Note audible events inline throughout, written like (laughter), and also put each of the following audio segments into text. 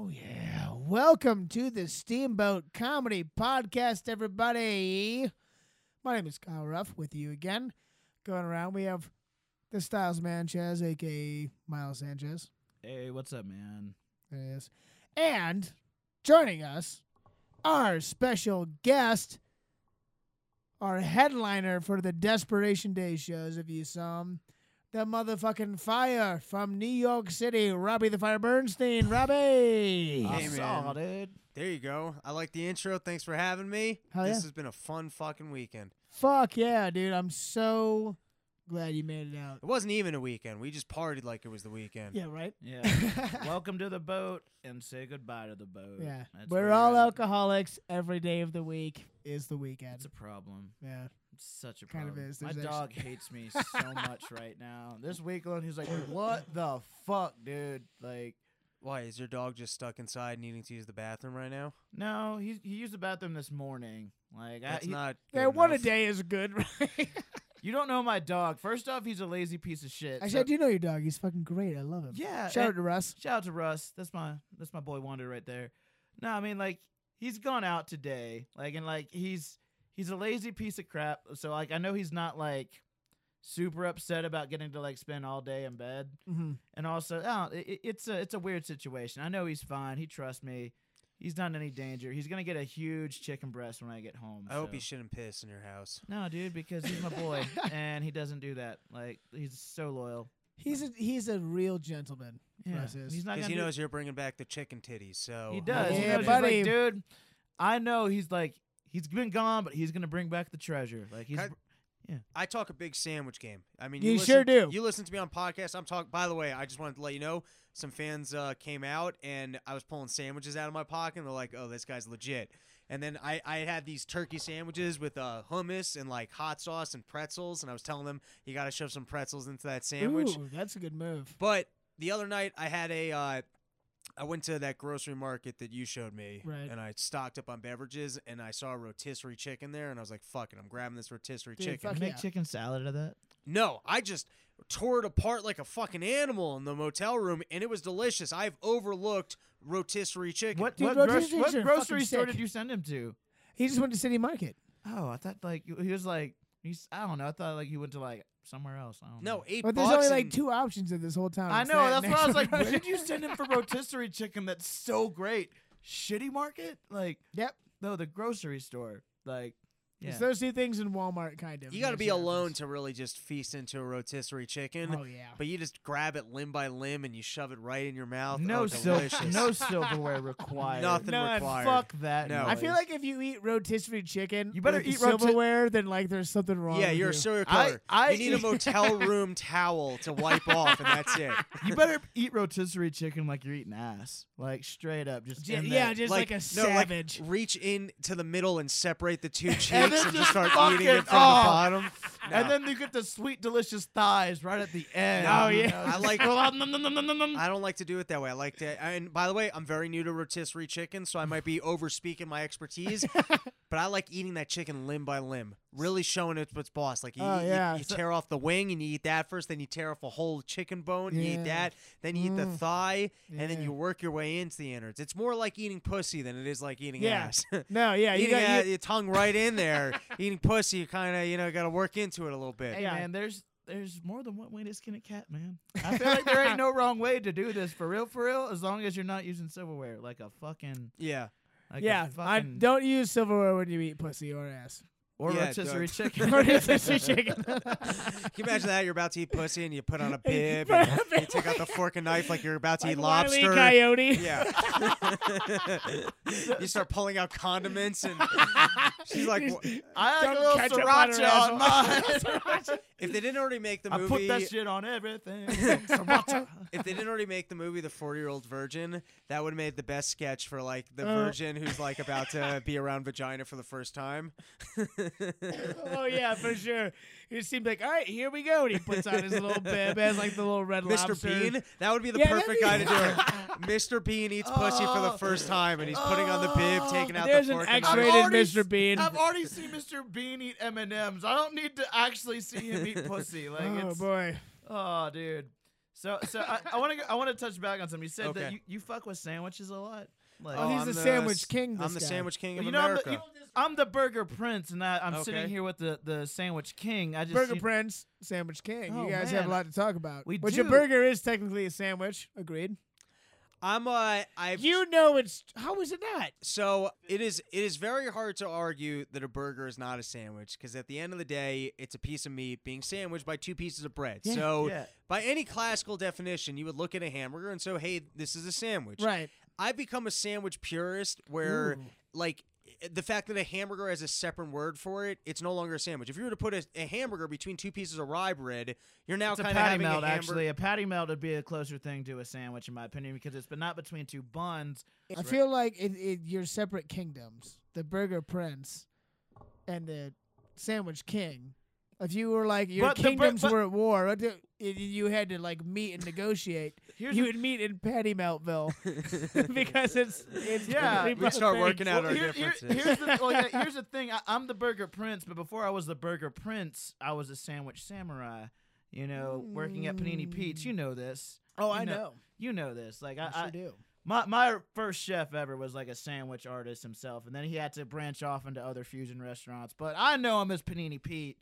Oh yeah. Welcome to the Steamboat Comedy Podcast, everybody. My name is Kyle Ruff with you again. Going around, we have the Styles Sanchez, aka Miles Sanchez. Hey, what's up, man? There he is. And joining us, our special guest, our headliner for the Desperation Day shows, if you saw him, the motherfucking fire from New York City, Robbie the Fire Bernstein. Robbie! I Hey, saw, man. dude. There you go. I like the intro. Thanks for having me. Hell this yeah. has been a fun fucking weekend. Fuck yeah, dude. I'm so glad you made it out. It wasn't even a weekend. We just partied like it was the weekend. Yeah, right? Yeah. (laughs) Welcome to the boat and say goodbye to the boat. Yeah. That's We're where all alcoholics. Every day of the week is the weekend. It's a problem. Yeah. It's such a Kind problem. of is. My dog actually- hates me (laughs) so much right now. This week alone, he's like, "What the fuck, dude?" Like, Why is your dog just stuck inside needing to use the bathroom right now? no, he he used the bathroom this morning. Like, I, That's he- not. Yeah, good one a enough. day is good, (laughs) right? you don't know my dog. First off, he's a lazy piece of shit. Actually, so- I do know your dog. He's fucking great. I love him. Yeah. Shout out and- to Russ. Shout out to Russ. That's my that's my boy Wonder right there. No, I mean like he's gone out today. Like and like he's he's a lazy piece of crap. So like I know he's not like super upset about getting to like spend all day in bed. hmm And also, oh, it, it's a it's a weird situation. I know he's fine. He trusts me. He's not in any danger. He's gonna get a huge chicken breast when I get home. I hope he shouldn't piss in your house. No, dude, because he's my boy, (laughs) and he doesn't do that. Like he's so loyal. He's a he's a real gentleman. Yeah, is. he's not Because gonna he do- knows you're bringing back the chicken titties. So He does. Yeah, knows, he's buddy. like, dude, I know he's like he's been gone, but he's gonna bring back the treasure. Like he's yeah. I talk a big sandwich game. I mean, You you, sure do. You listen to me on podcasts. I'm talking. By the way, I just wanted to let you know some fans uh, came out and I was pulling sandwiches out of my pocket. and They're like, "Oh, this guy's legit." And then I, I had these turkey sandwiches with uh, hummus and like hot sauce and pretzels, and I was telling them you got to shove some pretzels into that sandwich. Ooh, that's a good move. But the other night I had a uh, I went to that grocery market that you showed me, Right. and I stocked up on beverages, and I saw a rotisserie chicken there, and I was like, "Fuck it, I'm grabbing this rotisserie Dude, chicken." fuck make yeah. chicken salad out of that. No, I just tore it apart like a fucking animal in the motel room, and it was delicious. I've overlooked rotisserie chicken. What Dude, what, rotisserie gro- what grocery store sick. did you send him to? He just went to City Market. Oh, I thought like he was like he's I don't know. I thought like he went to like somewhere else. I don't No, know. eight But there's bucks. only like and- two options in this whole town. I It's know. that That's what I was like. National Where did you send him for (laughs) rotisserie chicken? That's so great. Shitty market, like Yep. no, the grocery store, like yeah. It's those two things in Walmart, kind of. You got to be the alone to really just feast into a rotisserie chicken. Oh yeah. But you just grab it limb by limb and you shove it right in your mouth. no oh, sil- no silverware required. Nothing None. required. Fuck that. No. I feel like if you eat rotisserie chicken, You better with eat the roti- silverware, then like there's something wrong. Yeah, with you're a you. serial I- killer. I you need a (laughs) motel room towel to wipe off, and that's it. (laughs) you better eat rotisserie chicken like you're eating ass, like straight up, just Yeah, in yeah, there. just like, a no, savage. Like, reach in to the middle and separate the two (laughs) cheeks And then just start eating it from the bottom. and then you get the sweet, delicious thighs right at the end. Oh, yeah. I like-. (laughs) I don't like to do it that way. I like to. And by the way, I'm very new to rotisserie chicken, so I might be over speaking my expertise. (laughs) but I like eating that chicken limb by limb, really showing it what's boss. Like you, Oh, you- yeah. you, tear off the wing and you eat that first, then you tear off a whole chicken bone, you eat that, then you eat the Mm. thigh, and then you work your way into the innards. It's more like eating pussy than it is like eating Yeah. ass. (laughs) No, yeah, you eating got ass, you, your tongue right in there. (laughs) eating pussy, you kind of you know got to work into it a little bit. Hey Yeah. man, there's there's more than one way to skin a cat, man. I feel like there ain't (laughs) no wrong way to do this for real, for real. As long as you're not using silverware, like a fucking, Yeah. Like yeah. I don't use silverware when you eat pussy or ass. Or Yeah, (laughs) rotisserie chicken. or rotisserie chicken. Can you imagine that? You're about to eat pussy and you put on a (laughs) bib and you take out the fork and knife like you're about to like eat Wile E. lobster. Coyote. (laughs) Yeah. you start pulling out condiments and she's like, I like Dump a little ketchup on on mine. if they didn't already make the movie, I put that shit on everything. Sriracha. if they didn't already make the movie The 40 Year Old Virgin, that would have made the best sketch for like the Uh. virgin who's like about to be around vagina for the first time. Oh yeah, for sure. He seemed like, all right, here we go. And he puts on his little bib, has like the little red Mr. lobster. Bean, that would be the Yeah, that'd perfect be- guy to do it. (laughs) Mr. Bean eats pussy for the Oh. first time, and he's putting on the bib, Oh. taking out There's the an fork. and X-rated knife. already Mr. Bean. I've already seen Mr. Bean eat M and M's. I don't need to actually see him eat pussy. (laughs) Like oh it's boy. oh, dude. So, so I, I want to I want to touch back on something. You said Okay. that you, you fuck with sandwiches a lot. Like, Oh, he's I'm the the sandwich s- king, I'm the guy. sandwich king of you know, I'm the, you- I'm the burger prince, and I, I'm sitting here with the, the sandwich king. I just Burger you- Prince, Sandwich King. Oh, you guys have a lot to talk about. We Which a do. burger is technically a sandwich. Agreed. I'm uh I've You know it's how is it not? So it is it is very hard to argue that a burger is not a sandwich because at the end of the day, it's a piece of meat being sandwiched by two pieces of bread. Yeah. So Yeah. by any classical definition, you would look at a hamburger and say, "Hey, this is a sandwich." Right. I've become a sandwich purist where Ooh. like the fact that a hamburger has a separate word for it, it's no longer a sandwich. If you were to put a, a hamburger between two pieces of rye bread, you're now a kind of patty having melt, a hamburger. actually. A patty melt would be a closer thing to a sandwich, in my opinion, because it's but not between two buns. I feel like it, it, you're separate kingdoms. The Burger Prince and the Sandwich King. If you were like your But the bur- kingdoms but- were at war, what do- it- you had to like meet and negotiate. (laughs) Here's you the- would meet in Patty Meltville (laughs) (laughs) because it's it's Yeah, really we both start things. working out Well, our here- here- differences. here's, the, well, yeah, here's the thing. I, I'm the burger prince, but before I was the burger prince, I was a sandwich samurai. You know, working at Panini Pete's. You know this. Oh, You I know- know. You know this. Like I, I sure I- do. my my first chef ever was like a sandwich artist himself, and then he had to branch off into other fusion restaurants. But I know him as Panini Pete.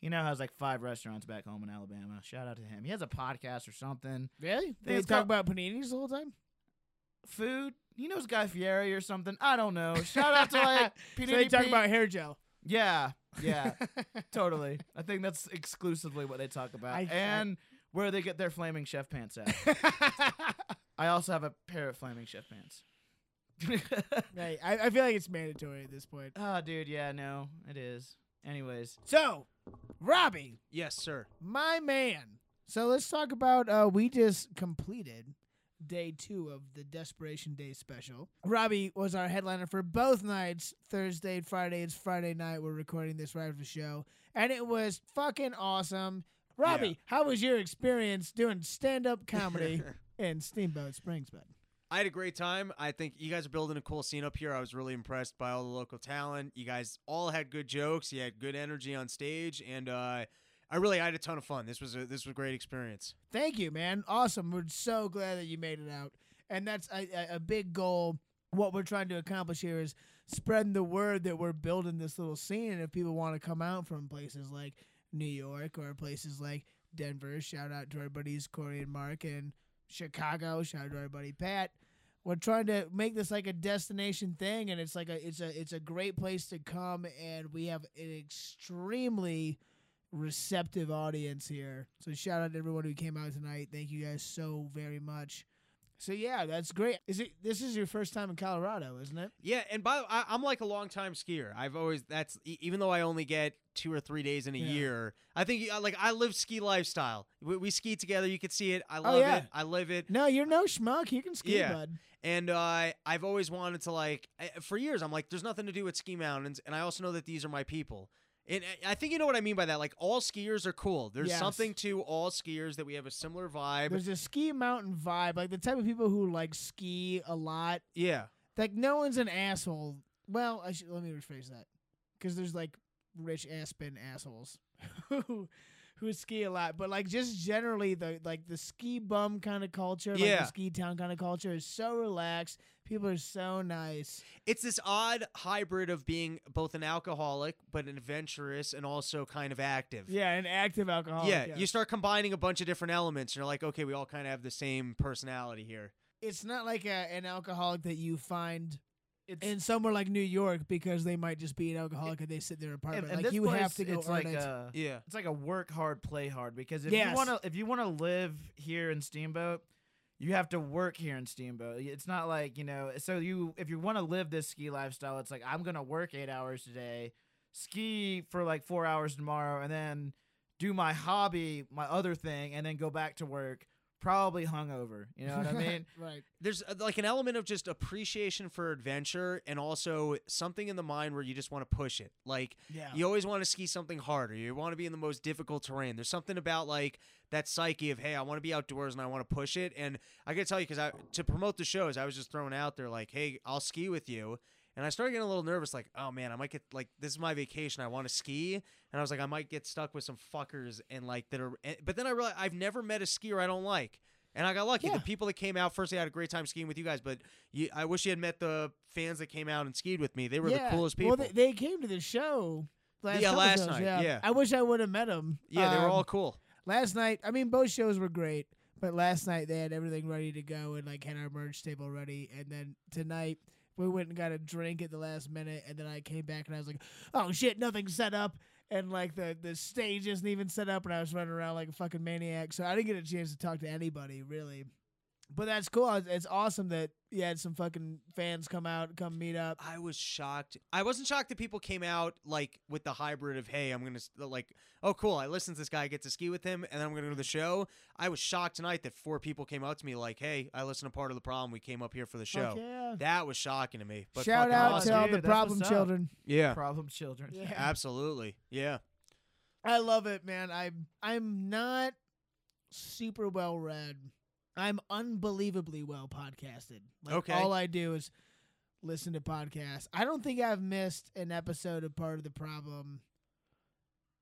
He now has like five restaurants back home in Alabama. Shout out to him. He has a podcast or something. Really? They talk about paninis the whole time. Food. He knows Guy Fieri or something. I don't know. Shout out to like (laughs) so they talk about hair gel. Yeah, yeah, (laughs) totally. I think that's exclusively what they talk about, I- I- and where they get their flaming chef pants at. (laughs) I also have a pair of flaming chef pants. right. I, I feel like it's mandatory at this point. oh, dude, yeah, no, it is. Anyways, So, Robbie, yes, sir. my man. So let's talk about. Uh, we just completed day two of the Desperation Day special. Robbie was our headliner for both nights, Thursday and Friday. It's Friday night. We're recording this right after the show, and it was fucking awesome. Robbie, how was your experience doing stand-up comedy (laughs) in Steamboat Springs, bud? I had a great time. I think you guys are building a cool scene up here. I was really impressed by all the local talent. You guys all had good jokes. You had good energy on stage, and uh, I really I had a ton of fun. This was a this was a great experience. Thank you, man. Awesome. We're so glad that you made it out. And that's a, a, big goal. What we're trying to accomplish here is spreading the word that we're building this little scene. And if people want to come out from places like New York or places like Denver, shout out to our buddies Corey and Mark, and Chicago, shout out to buddy Pat. We're trying to make this like a destination thing, and it's like a it's a it's a great place to come, and we have an extremely receptive audience here. So shout out to everyone who came out tonight. Thank you guys so very much. So yeah, that's great. Is it? This is your first time in Colorado, isn't it? Yeah, and by the I, I'm like a long time skier. I've always that's even though I only get two or three days in a Yeah. year. I think uh, like I live ski lifestyle. We, we ski together. You can see it. I love Oh, yeah. it. I live it. No, you're no schmuck. You can ski, Yeah. bud. And uh, I've always wanted to like for years. I'm like, there's nothing to do with ski mountains, and I also know that these are my people. And I- I think you know what I mean by that. Like all skiers are cool. There's Yes. something to all skiers that we have a similar vibe. There's a ski mountain vibe, like the type of people who like ski a lot. yeah. Like no one's an asshole. Well, I should let me rephrase that, because there's like rich Aspen assholes (laughs) who who ski a lot, but like just generally the like the ski bum kind of culture, like Yeah. the ski town kind of culture is so relaxed. People are so nice. It's this odd hybrid of being both an alcoholic but an adventurous and also kind of active. Yeah, an active alcoholic. yeah, yes. you start combining a bunch of different elements, and you're like, okay, we all kind of have the same personality here. it's not like a, an alcoholic that you find it's in somewhere like New York because they might just be an alcoholic and they sit in their apartment. and like you place, have to go It's like it. a Yeah. it's like a work hard, play hard. Because if Yes. you want to, if you want to live here in Steamboat, you have to work here in Steamboat. It's not like you know. So you, if you want to live this ski lifestyle, it's like I'm gonna work eight hours today, ski for like four hours tomorrow, and then do my hobby, my other thing, and then go back to work. Probably hungover. You know what I mean? (laughs) right. There's uh, like an element of just appreciation for adventure and also something in the mind where you just want to push it. Like Yeah. you always want to ski something harder. You want to be in the most difficult terrain. There's something about like that psyche of hey, I want to be outdoors and I want to push it. And I gotta tell you, because I to promote the shows, I was just throwing out there like, hey, I'll ski with you. And I started getting a little nervous. Like, oh man, I might get like this is my vacation. I want to ski, and I was like, I might get stuck with some fuckers and like that are. and- But then I realized I've never met a skier I don't like. And I got lucky. The people that came out first, they had a great time skiing with you guys. But you, I wish you had met the fans that came out and skied with me. They were the coolest people. Well, they, they came to the show. Last Yeah, couple last shows, night, Yeah. yeah. I wish I would have met them. yeah, they were um, all cool. Last night, I mean, both shows were great, but last night they had everything ready to go and like had our merch table ready. And then tonight we went and got a drink at the last minute, and then I came back and I was like, "Oh shit, nothing's set up." And like the the stage isn't even set up, and I was running around like a fucking maniac. So I didn't get a chance to talk to anybody really. But that's cool. It's, it's awesome that you had some fucking fans come out, come meet up. I was shocked. I wasn't shocked that people came out like with the hybrid of, hey, I'm gonna like, oh cool, I listened to this guy, I get to ski with him, and then I'm gonna go to the show. I was shocked tonight that four people came out to me like, hey, I listened to part of the problem. We came up here for the show. Yeah. That was shocking to me. But Shout fucking out awesome. to all the that's problem children. yeah, Problem children. Yeah. (laughs) absolutely, yeah. I love it, man. I'm I'm not super well read. I'm unbelievably well podcasted. Like Okay. all I do is listen to podcasts. I don't think I've missed an episode of part of the problem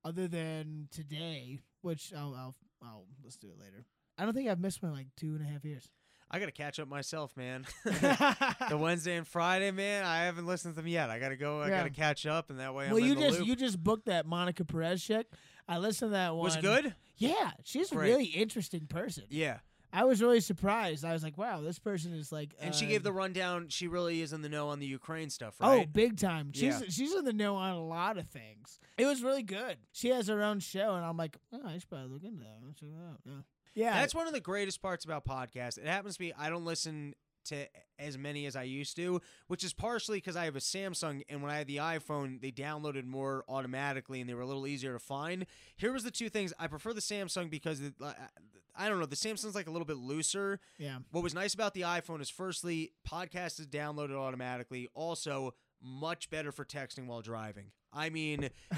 other than today, which I'll I'll, I'll let's do it later. I don't think I've missed one in like two and a half years. I gotta catch up myself, man. (laughs) (laughs) the Wednesday and Friday, man, I haven't listened to them yet. I gotta go. I Yeah. gotta catch up, and that way well, I'm you just you just booked that Monica Perez chick. I listened to that one. was good. Yeah, she's a really interesting person. Yeah, I was really surprised. I was like, wow, this person is like. and she uh, gave the rundown. She really is in the know on the Ukraine stuff, right? Oh, big time. She's Yeah. she's in the know on a lot of things. It was really good. She has her own show, and I'm like, oh, I should probably look into that. Check it out. Yeah, yeah. That's one of the greatest parts about podcasts. It happens to be I don't listen to as many as I used to, which is partially because I have a Samsung, and when I had the iPhone, they downloaded more automatically and they were a little easier to find. Here was the two things I prefer the Samsung because it, I don't know the Samsung's like a little bit looser. yeah. What was nice about the iPhone is firstly, podcast is downloaded automatically. Also, much better for texting while driving. I mean, (laughs)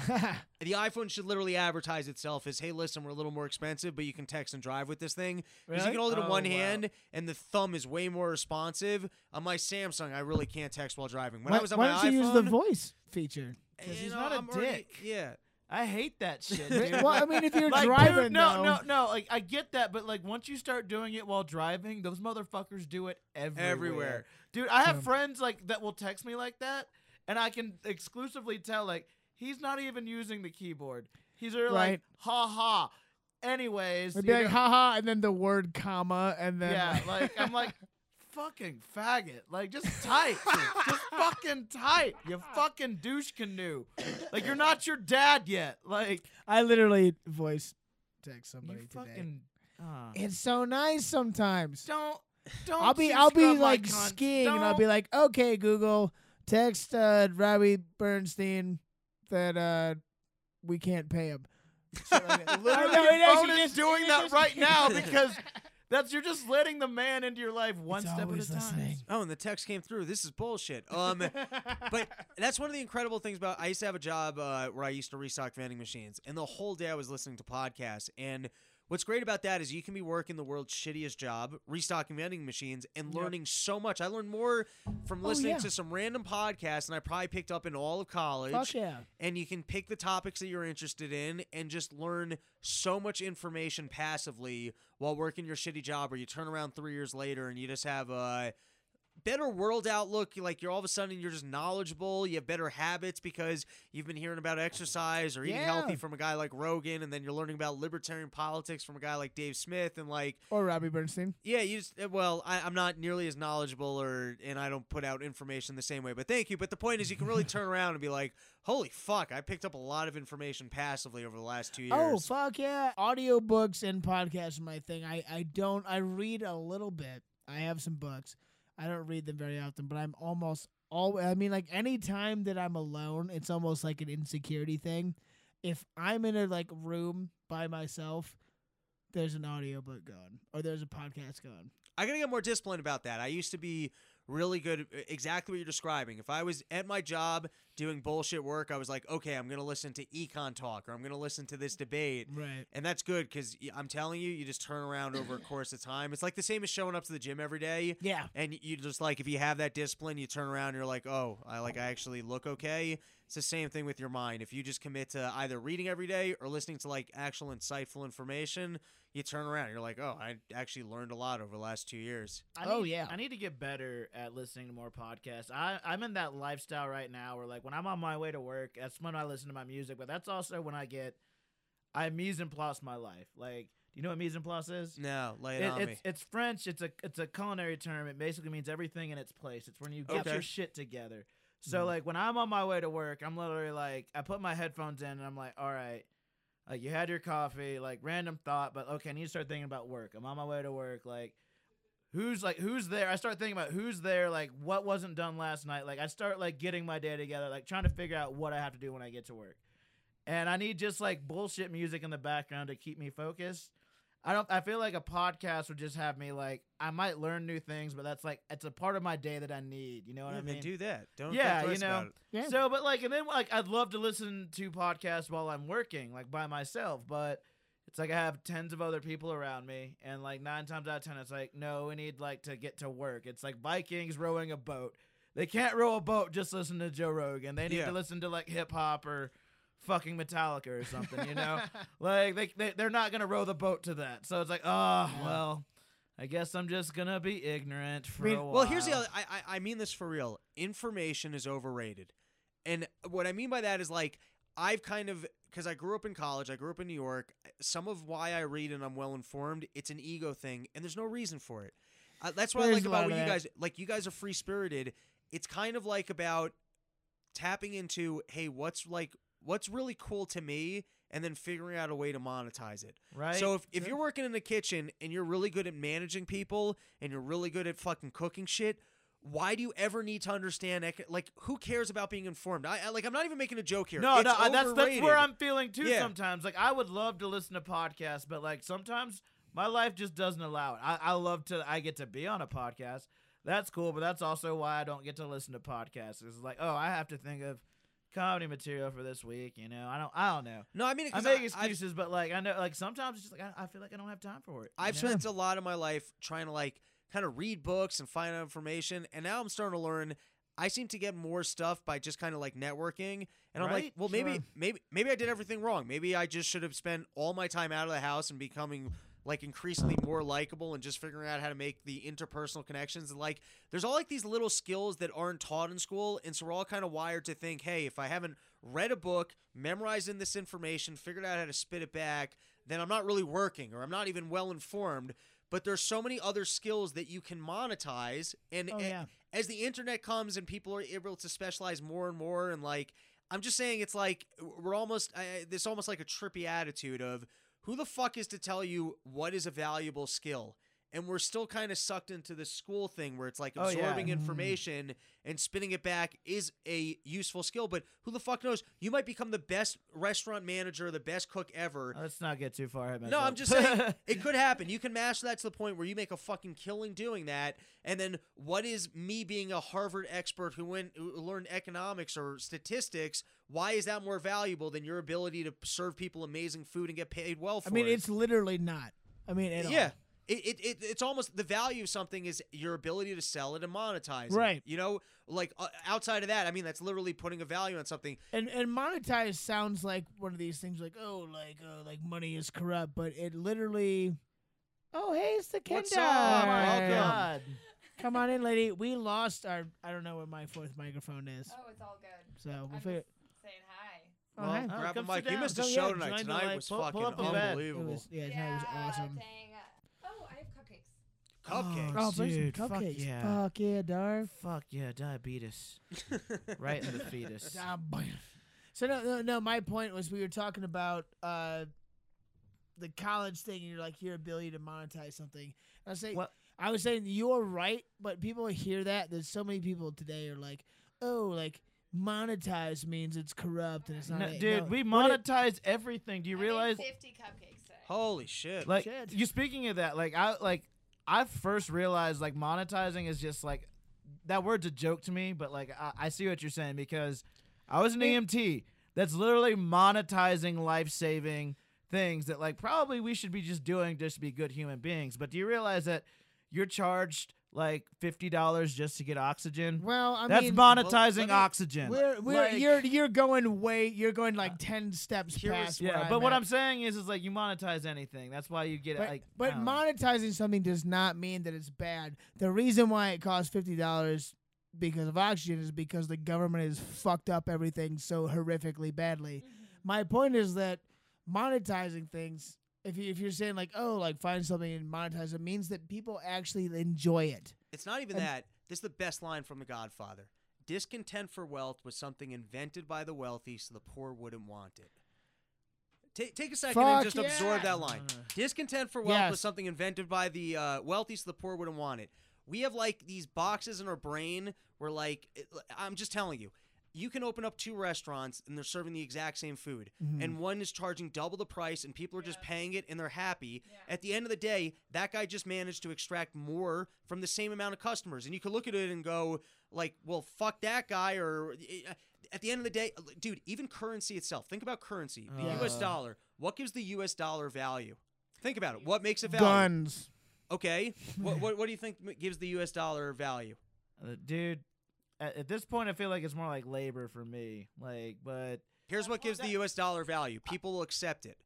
the iPhone should literally advertise itself as, "Hey, listen, we're a little more expensive, but you can text and drive with this thing." Because you can hold it in Oh, one wow. hand, and the thumb is way more responsive. On my Samsung, I really can't text while driving. When why I was on why my don't you use the voice feature? Because he's know, not a I'm already- dick. yeah, I hate that shit, Well, dude. I mean, if you're (laughs) like, driving, dude, no, though, no, no. Like, I get that, but like, once you start doing it while driving, those motherfuckers do it everywhere. Everywhere. dude. I have Yeah. friends like that will text me like that, and I can exclusively tell like he's not even using the keyboard. He's either Right. like, ha ha. Anyways, it'd be like, know- haha, and then the word comma, and then yeah, like I'm like, fucking faggot. Like just tight. just (laughs) fucking tight. You fucking douche canoe. Like you're not your dad yet. Like I literally voice text you somebody today. fucking. Uh, It's so nice sometimes. don't don't. I'll be I'll be like skiing and I'll be like, okay, Google, text uh, Robbie Bernstein that uh, we can't pay him. Shit (laughs) like. Literally, (laughs) I know, phone is doing that right now because that's you're just letting the man into your life one It's step at a always time. listening. Oh, and the text came through. This is bullshit. Um, but (laughs) that's one of the incredible things about. I used to have a job uh, where I used to restock vending machines, and the whole day I was listening to podcasts. And what's great about that is you can be working the world's shittiest job, restocking vending machines, and Yep. learning so much. I learned more from Oh, listening yeah. to some random podcasts than I probably picked up in all of college Fuck yeah. and you can pick the topics that you're interested in and just learn so much information passively while working your shitty job where you turn around three years later and you just have a better world outlook like you're all of a sudden you're just knowledgeable you have better habits because you've been hearing about exercise or eating healthy from a guy like rogan and then you're learning about libertarian politics from a guy like dave smith and like Or Robbie Bernstein. yeah, you just uh, well, I, I'm not nearly as knowledgeable, or and I don't put out information the same way. But thank you. But the point is, you can really turn around and be like, "Holy fuck! I picked up a lot of information passively over the last two years." Oh fuck yeah! Audiobooks and podcasts are my thing. I I don't. I read a little bit. I have some books. I don't read them very often, but I'm almost all. I mean, like any time that I'm alone, it's almost like an insecurity thing. If I'm in a like room by myself, there's an audiobook going or there's a podcast going. I gotta get more disciplined about that. I used to be really good exactly what you're describing. If I was at my job doing bullshit work, I was like, okay, I'm going to listen to econ talk or I'm going to listen to this debate. Right. And that's good cuz I'm telling you, you just turn around over a (coughs) course of time. It's like the same as showing up to the gym every day. Yeah. And you just like if you have that discipline, you turn around and you're like, "Oh, I like I actually look okay." It's the same thing with your mind. If you just commit to either reading every day or listening to like actual insightful information, you turn around you're like, "Oh, I actually learned a lot over the last 2 years." I Oh, need, yeah. I need to get better at listening to more podcasts. I I'm in that lifestyle right now where like when I'm on my way to work, that's when I listen to my music, but that's also when I get I mise en place my life. Like, do you know what mise en place is? No, lay it, It- on it's me. it's French. It's a it's a culinary term. It basically means everything in its place. It's when you get Okay. your shit together. So Mhm. like when I'm on my way to work, I'm literally like I put my headphones in and I'm like, all right, like you had your coffee, like random thought, but okay, I need to start thinking about work. I'm on my way to work, like who's like who's there? I start thinking about who's there, like what wasn't done last night. Like I start like getting my day together, like trying to figure out what I have to do when I get to work. And I need just like bullshit music in the background to keep me focused. I don't. I feel like a podcast would just have me like I might learn new things, but that's like it's a part of my day that I need. You know what yeah, I mean? do that. Don't Yeah, think you know. Yeah. So, but like, and then like I'd love to listen to podcasts while I'm working, like by myself, but it's like I have tens of other people around me, and like nine times out of ten, it's like, no, we need like to get to work. It's like Vikings rowing a boat. They can't row a boat just listen to Joe Rogan. They need Yeah. to listen to like hip hop or fucking Metallica or something, you know? (laughs) like they, they they're not gonna row the boat to that. So it's like, oh Yeah. well, I guess I'm just gonna be ignorant for mean- a while. Well, here's the other. I, I I mean this for real. Information is overrated, and what I mean by that is like I've kind of because I grew up in college. I grew up in New York. Some of why I read and I'm well informed. It's an ego thing, and there's no reason for it. Uh, that's what I like about what you guys like. You guys are free spirited. It's kind of like about tapping into hey, what's like what's really cool to me, and then figuring out a way to monetize it. right. So if, if you're working in the kitchen and you're really good at managing people and you're really good at fucking cooking shit, why do you ever need to understand like who cares about being informed? I, I like I'm not even making a joke here. No, It's no, I- that's that's where I'm feeling too. Yeah. Sometimes, like I would love to listen to podcasts, but like sometimes my life just doesn't allow it. I, I love to. I get to be on a podcast. That's cool, but that's also why I don't get to listen to podcasts. It's like, oh, I have to think of comedy material for this week. You know, I don't. I don't know. No, I mean I make I've- excuses, but like I know, like sometimes it's just like I, I feel like I don't have time for it. I've know? spent a lot of my life trying to like kind of read books and find out information, and now I'm starting to learn. I seem to get more stuff by just kind of like networking, and I'm like, well, maybe, sure. maybe, maybe I did everything wrong. Maybe I just should have spent all my time out of the house and becoming like increasingly more likable and just figuring out how to make the interpersonal connections. And like, there's all like these little skills that aren't taught in school, and so we're all kind of wired to think, hey, if I haven't read a book, memorized in this information, figured out how to spit it back, then I'm not really working or I'm not even well informed. But there's so many other skills that you can monetize, and Oh, yeah. as the internet comes and people are able to specialize more and more, and like I'm just saying, it's like we're almost uh, this almost like a trippy attitude of who the fuck is to tell you what is a valuable skill. And we're still kind of sucked into this school thing where it's like Oh, yeah. absorbing Mhm. information and spinning it back is a useful skill. But who the fuck knows? You might become the best restaurant manager, the best cook ever, Let's not get too far ahead. no, I'm just saying (laughs) it could happen. You can master that to the point where you make a fucking killing doing that. And then what is me being a Harvard expert who went who learned economics or statistics? Why is that more valuable than your ability to serve people amazing food and get paid well for I mean, it? it's literally not. I mean, at all. Yeah. It, it, it, it's almost the value of something is your ability to sell it and monetize it. Right. You know, like uh, outside of that, I mean, that's literally putting a value on something. And and monetize sounds like one of these things like oh like uh, like money is corrupt, but it literally. Oh hey, it's the What's Kendra. up? oh Welcome. god. Come on in, lady. We lost our. I don't know where my fourth microphone is, Oh, it's all good. so we'll figure. just saying hi. Oh, Well, hi. Oh, grab a mic. You missed a show yeah, tonight. join Tonight was pull- pull fucking up a. It unbelievable. was, yeah, yeah, tonight was awesome. dang. Oh, I cupcakes. Cupcakes. Oh, bring some dude, fuck yeah. Fuck yeah, Darv. Fuck yeah, diabetes. (laughs) right in the fetus. So no, no, no. My point was we were talking about uh, the college thing, and you're like your ability to monetize something. I was saying, Well- I was saying you're right, but people hear that. There's so many people today are like, oh, like monetize means it's corrupt and it's not. No, it." dude, No, we what it- monetize everything. Do you I realize? 50 cupcakes today. Holy shit. Like Shit. you speaking of that, like I like I first realized like monetizing is just like that word's a joke to me, but like I, I see what you're saying because I was an EMT. That's literally monetizing life saving things that like probably we should be just doing just to be good human beings. But do you realize that you're charged like fifty dollars just to get oxygen? Well, I That's mean, monetizing let me- oxygen. we're, we're Like- you're you're going way you're going like ten steps past. yeah, I'm but what at. I'm saying is, is like you monetize anything. That's why you get it. But, Like, but monetizing something does not mean that it's bad. The reason why it costs fifty dollars because of oxygen is because the government has fucked up everything so horrifically badly. Mm-hmm. My point is that monetizing things, if you if you're saying like, oh, like find something and monetize it, means that people actually enjoy it. It's not even And- that. This is the best line from The Godfather. Discontent for wealth was something invented by the wealthy so the poor wouldn't want it. Ta- take a second and just yeah. absorb that line. Discontent for wealth was something invented by the uh, wealthy so the poor wouldn't want it. We have like these boxes in our brain where like it- I'm just telling you, you can open up two restaurants and they're serving the exact same food, Mm-hmm. and one is charging double the price and people are just paying it and they're happy. Yeah. At the end of the day, that guy just managed to extract more from the same amount of customers, and you could look at it and go like, "Well, fuck that guy," or uh, at the end of the day, dude, even currency itself. Think about currency, the Yeah. U.S. dollar. What gives the U.S. dollar value? Think about it. What makes it value? Guns. Okay. what, (laughs) what what do you think gives the U.S. dollar value? Uh, dude. At, at this point, I feel like it's more like labor for me. Like, but Here's what gives the U.S. dollar value. People will accept it.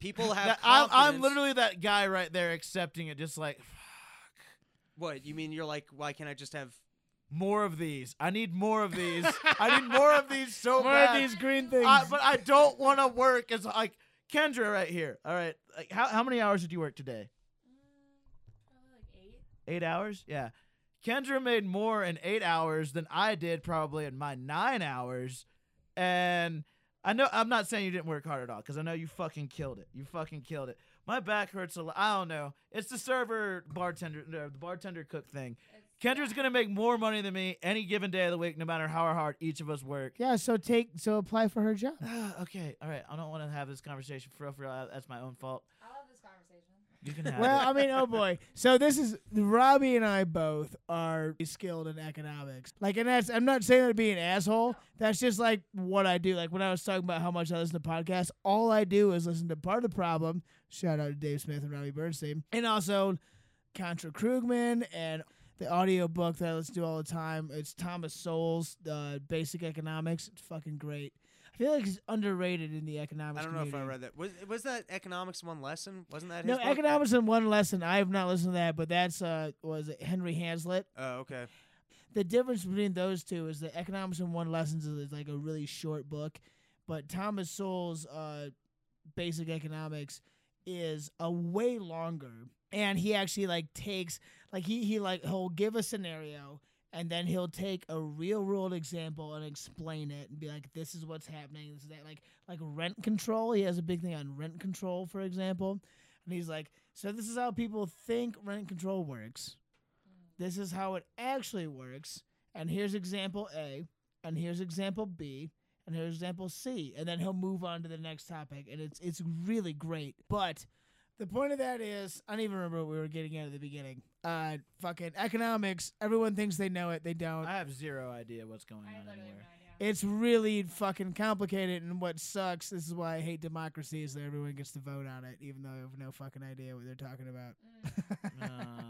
People (laughs) have. that, I'm, I'm literally that guy right there accepting it, just like Fuck. What you mean? You're like, why can't I just have? more of these. I need more of these. (laughs) I need more of these so More bad. of these green things. I, but I don't want to work as like Kendra right here. All right, like how how many hours did you work today? Mm, probably like eight. Eight hours? Yeah. Kendra made more in eight hours than I did probably in my nine hours, and I know I'm not saying you didn't work hard at all because I know you fucking killed it. You fucking killed it. My back hurts a lot. I don't know. It's the server bartender, no, the bartender cook thing. Kendra's gonna make more money than me any given day of the week, no matter how hard each of us work. yeah, so take so apply for her job. (sighs) okay, all right. I don't want to have this conversation for real. For real. That's my own fault. I love this conversation. You can have Well, it. I mean, oh boy. So this is Robbie and I both are skilled in economics. Like, and that's I'm not saying that to be an asshole. That's just like what I do. Like when I was talking about how much I listen to podcasts, all I do is listen to Part of the Problem. Shout out to Dave Smith and Robbie Bernstein, and also Contra Krugman and the audio book that I listen to all the time. It's Thomas Sowell's uh, Basic Economics. It's fucking great. I feel like it's underrated in the economics. I don't know if I read that. Was was that economics one lesson? Wasn't that No, book? economics in one lesson. I have not listened to that, but that's uh was it Henry Hazlitt. Oh, okay. The difference between those two is that economics in one lessons is like a really short book, but Thomas Sowell's uh basic economics is a way longer. And he actually like takes like he he like he'll give a scenario and then he'll take a real world example and explain it and be like this is what's happening this is that like like rent control. He has a big thing on rent control for example. And he's like so this is how people think rent control works. This is how it actually works. And here's example a and here's example b and here's example c. And then he'll move on to the next topic and it's it's really great. But the point of that is, I don't even remember what we were getting at at the beginning. Uh, fucking economics. Everyone thinks they know it. They don't. I have zero idea what's going I on anywhere. no. It's really fucking complicated, and what sucks. This is why I hate democracy. Is that everyone gets to vote on it, even though I have no fucking idea what they're talking about. Mm. (laughs) Uh,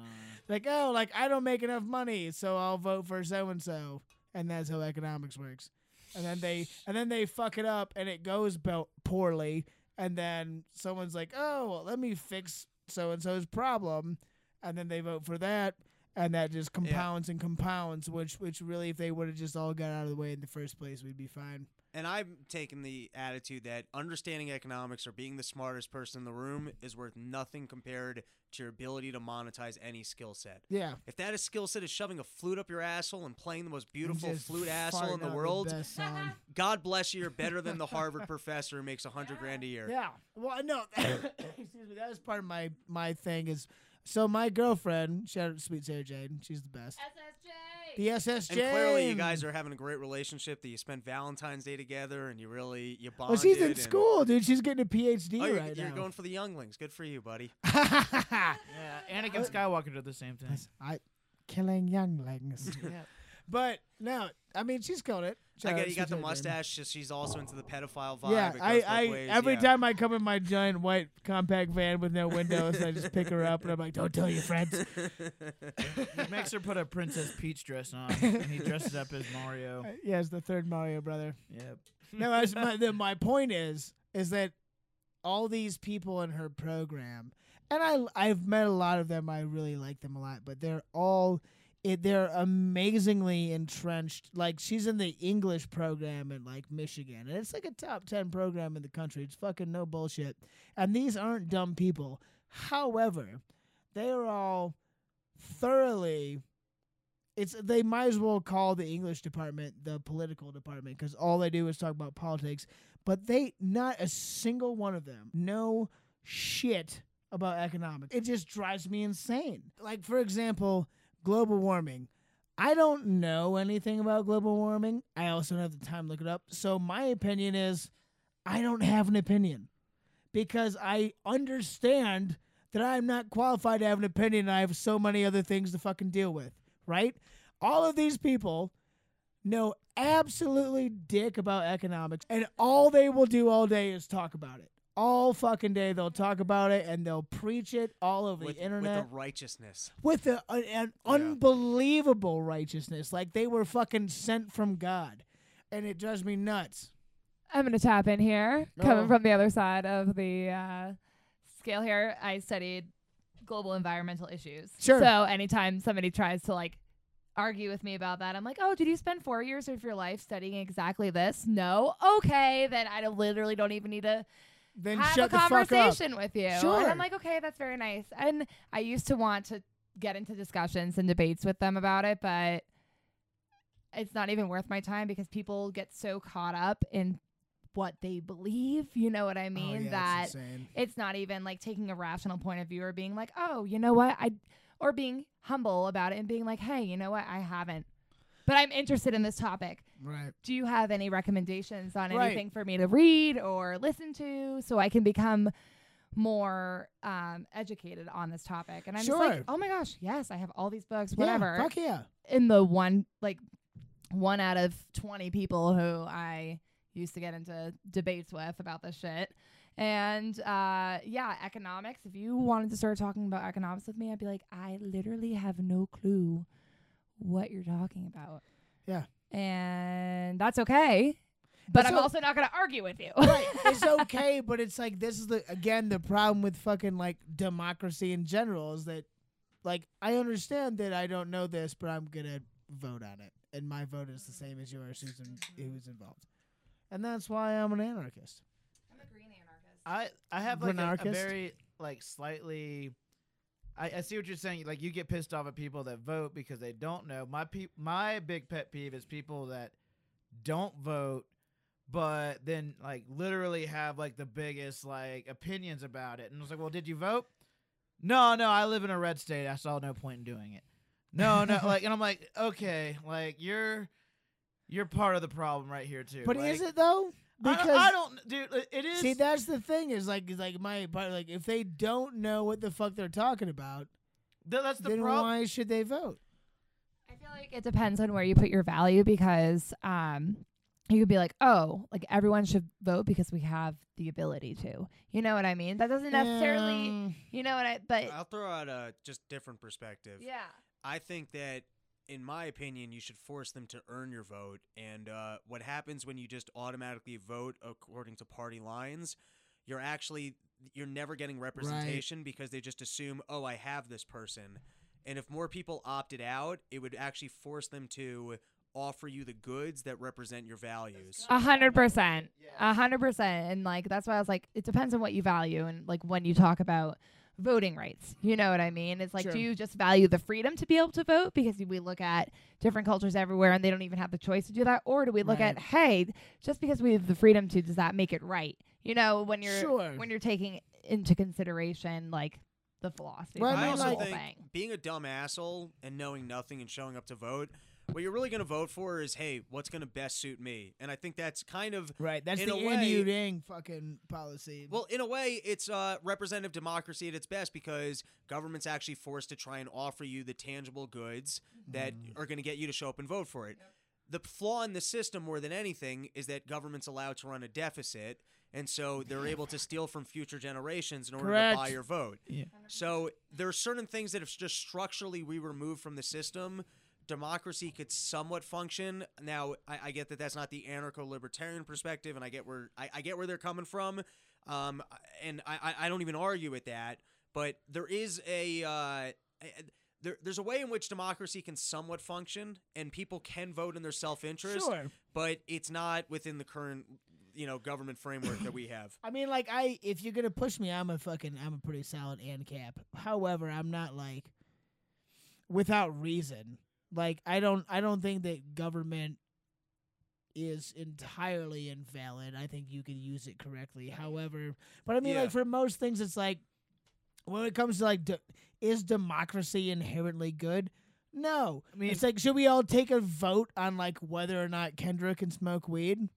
like, oh, like I don't make enough money, so I'll vote for so and so, and that's how economics works. And then they and then they fuck it up, and it goes bo- poorly. And then someone's like, oh, well, let me fix so and so's problem, and then they vote for that, and that just compounds and compounds. Which which really, if they would have just all got out of the way in the first place, we'd be fine. And I'm taking the attitude that understanding economics or being the smartest person in the room is worth nothing compared to your ability to monetize any skill set. Yeah. If that is skill set is shoving a flute up your asshole and playing the most beautiful flute asshole in the world, best song. (laughs) God bless you. You're better than the Harvard (laughs) professor who makes a hundred grand a year. Yeah. Well, no. (coughs) excuse me. That was part of my my thing. Is so my girlfriend, shout out to sweet Sarah Jane. She's the best. SSJ. The SS And clearly, you guys are having a great relationship. That you spent Valentine's Day together, and you really you bonded. Well, she's in and- school, dude. She's getting a PhD Oh, you're, right you're now. going for the younglings. Good for you, buddy. (laughs) yeah, Anakin uh, Skywalker did the same thing. I killing younglings. yeah. But no, I mean she's killed it. I Shout get out you got the Sweet J Jane. mustache. Just she's also into the pedophile vibe. Yeah, I, I ways, every yeah. time I come in my giant white compact van with no windows, I just pick her up and I'm like, "Don't tell your friends." He makes her put a Princess Peach dress on, and he dresses up as Mario. (laughs) yeah, it's the third Mario brother. Yep. no, I was, my, the, my (laughs) point is, is that all these people in her program, and I, I've met a lot of them. I really like them a lot, but they're all, it, they're amazingly entrenched. Like she's in the English program in like Michigan, and it's like a top ten program in the country. It's fucking no bullshit. And these aren't dumb people. However, they are all thoroughly it's they might as well call the English department the political department because all they do is talk about politics. But they, not a single one of them, know shit about economics. It just drives me insane. Like for example, global warming. I don't know anything about global warming. I also don't have the time to look it up. So my opinion is, I don't have an opinion because I understand that I'm not qualified to have an opinion. I have so many other things to fucking deal with, right? All of these people know absolutely dick about economics, and all they will do all day is talk about it. All fucking day they'll talk about it and they'll preach it all over with, the internet with the righteousness. with a, an, an unbelievable righteousness, like they were fucking sent from God, and it drives me nuts. I'm going to tap in here, Oh. coming from the other side of the uh, scale here. I studied global environmental issues. Sure. So anytime somebody tries to like argue with me about that, I'm like, oh, did you spend four years of your life studying exactly this? No. Okay, then I literally don't even need to Then have shut a the fuck up. conversation with you. And Sure. I'm like, okay, that's very nice. And I used to want to get into discussions and debates with them about it, but it's not even worth my time because people get so caught up in what they believe. You know what I Oh, mean? yeah, that it's not even like taking a rational point of view or being like, oh, you know what? I or being humble about it and being like, hey, you know what? I haven't. But I'm interested in this topic. Right. Do you have any recommendations on Right. anything for me to read or listen to so I can become more um, educated on this topic? And I'm just like, oh my gosh, yes, I have all these books, Yeah, whatever. fuck yeah. In the one like one out of 20 people who I used to get into debates with about this shit. And uh, yeah, economics. If you wanted to start talking about economics with me, I'd be like, I literally have no clue what you're talking about. Yeah. And that's okay. But That's I'm o- also not going to argue with you. right. It's (laughs) okay, but it's like this is the again the problem with fucking like democracy in general is that like I understand that I don't know this, but I'm gonna vote on it, and my vote is the same as yours, who's in, who's involved, and that's why I'm an anarchist. I'm a green anarchist. I I have like a, a very like slightly. I, I see what you're saying. Like you get pissed off at people that vote because they don't know. My pe- my big pet peeve is people that don't vote, but then like literally have like the biggest like opinions about it. And I was like, well, did you vote? No, no, I live in a red state. I saw no point in doing it. No, no, (laughs) like, and I'm like, okay, like you're you're part of the problem right here too. But Like, is it though? I Because don't, I don't, dude. it- It is. see, that's the thing is like is like my part like if they don't know what the fuck they're talking about, th- that's the then problem. why should they vote? I feel like it depends on where you put your value because um you could be like, "Oh, like everyone should vote because we have the ability to." You know what I mean? That doesn't necessarily, Um, you know what I but I'll throw out a just different perspective. yeah. I think that, in my opinion, you should force them to earn your vote. And uh, what happens when you just automatically vote according to party lines, you're actually you're never getting representation because they just assume, oh, I have this person. And if more people opted out, it would actually force them to offer you the goods that represent your values. A hundred percent. A hundred percent. And like that's why I was like, it depends on what you value and like when you talk about voting rights. You know what I mean? It's like Sure. do you just value the freedom to be able to vote because we look at different cultures everywhere and they don't even have the choice to do that? Or do we look Right. at, hey, just because we have the freedom to, does that make it right? You know, when you're Sure. when you're taking into consideration like the philosophy Well, I behind mean, the I whole also think thing. being a dumb asshole and knowing nothing and showing up to vote what you're really going to vote for is, hey, what's going to best suit me? And I think that's kind of Right. That's In the a Andy way- Udang fucking policy. Well, in a way, it's uh, representative democracy at its best because government's actually forced to try and offer you the tangible goods that are going to get you to show up and vote for it. The flaw in the system, more than anything, is that government's allowed to run a deficit, and so they're able to steal from future generations in order Correct. to buy your vote. Yeah. So there are certain things that if just structurally we remove from the system, democracy could somewhat function. Now, I, I get that that's not the anarcho-libertarian perspective, and I get where I, I get where they're coming from, um, and I, I- don't even argue with that. But there is a, uh, a- there, there's a way in which democracy can somewhat function, and people can vote in their self-interest, sure. but it's not within the current, you know, government framework that we have. (laughs) I mean, like I, if you're gonna push me, I'm a fucking, I'm a pretty solid ANCAP. However, I'm not like without reason. Like I don't, I don't think that government is entirely invalid. I think you can use it correctly. However, but I mean, Yeah. like for most things, it's like when it comes to like, de- is democracy inherently good? No. I mean, it's like, should we all take a vote on like whether or not Kendra can smoke weed?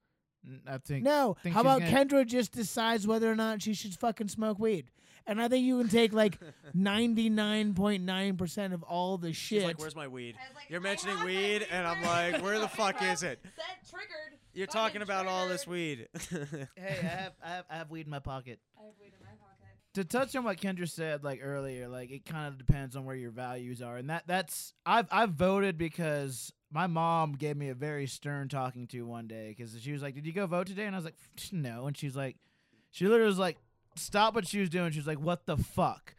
N- I think No. think How about gonna- Kendra just decides whether or not she should fucking smoke weed? And I think you can take like (laughs) 99.9% of all the shit. She's like, "Where's my weed?" You're mentioning weed, and I'm like, "Where the fuck is it?" (laughs) Set triggered. You're talking about all this weed. (laughs) hey, I have, I have I have weed in my pocket. I have weed in my pocket. to touch on what Kendra said like earlier, like it kind of depends on where your values are, and that that's I've I've voted because my mom gave me a very stern talking to one day because she was like, "Did you go vote today?" And I was like, "No," and she's like, she literally was like, "Stop what she was doing." She was like, "What the fuck?"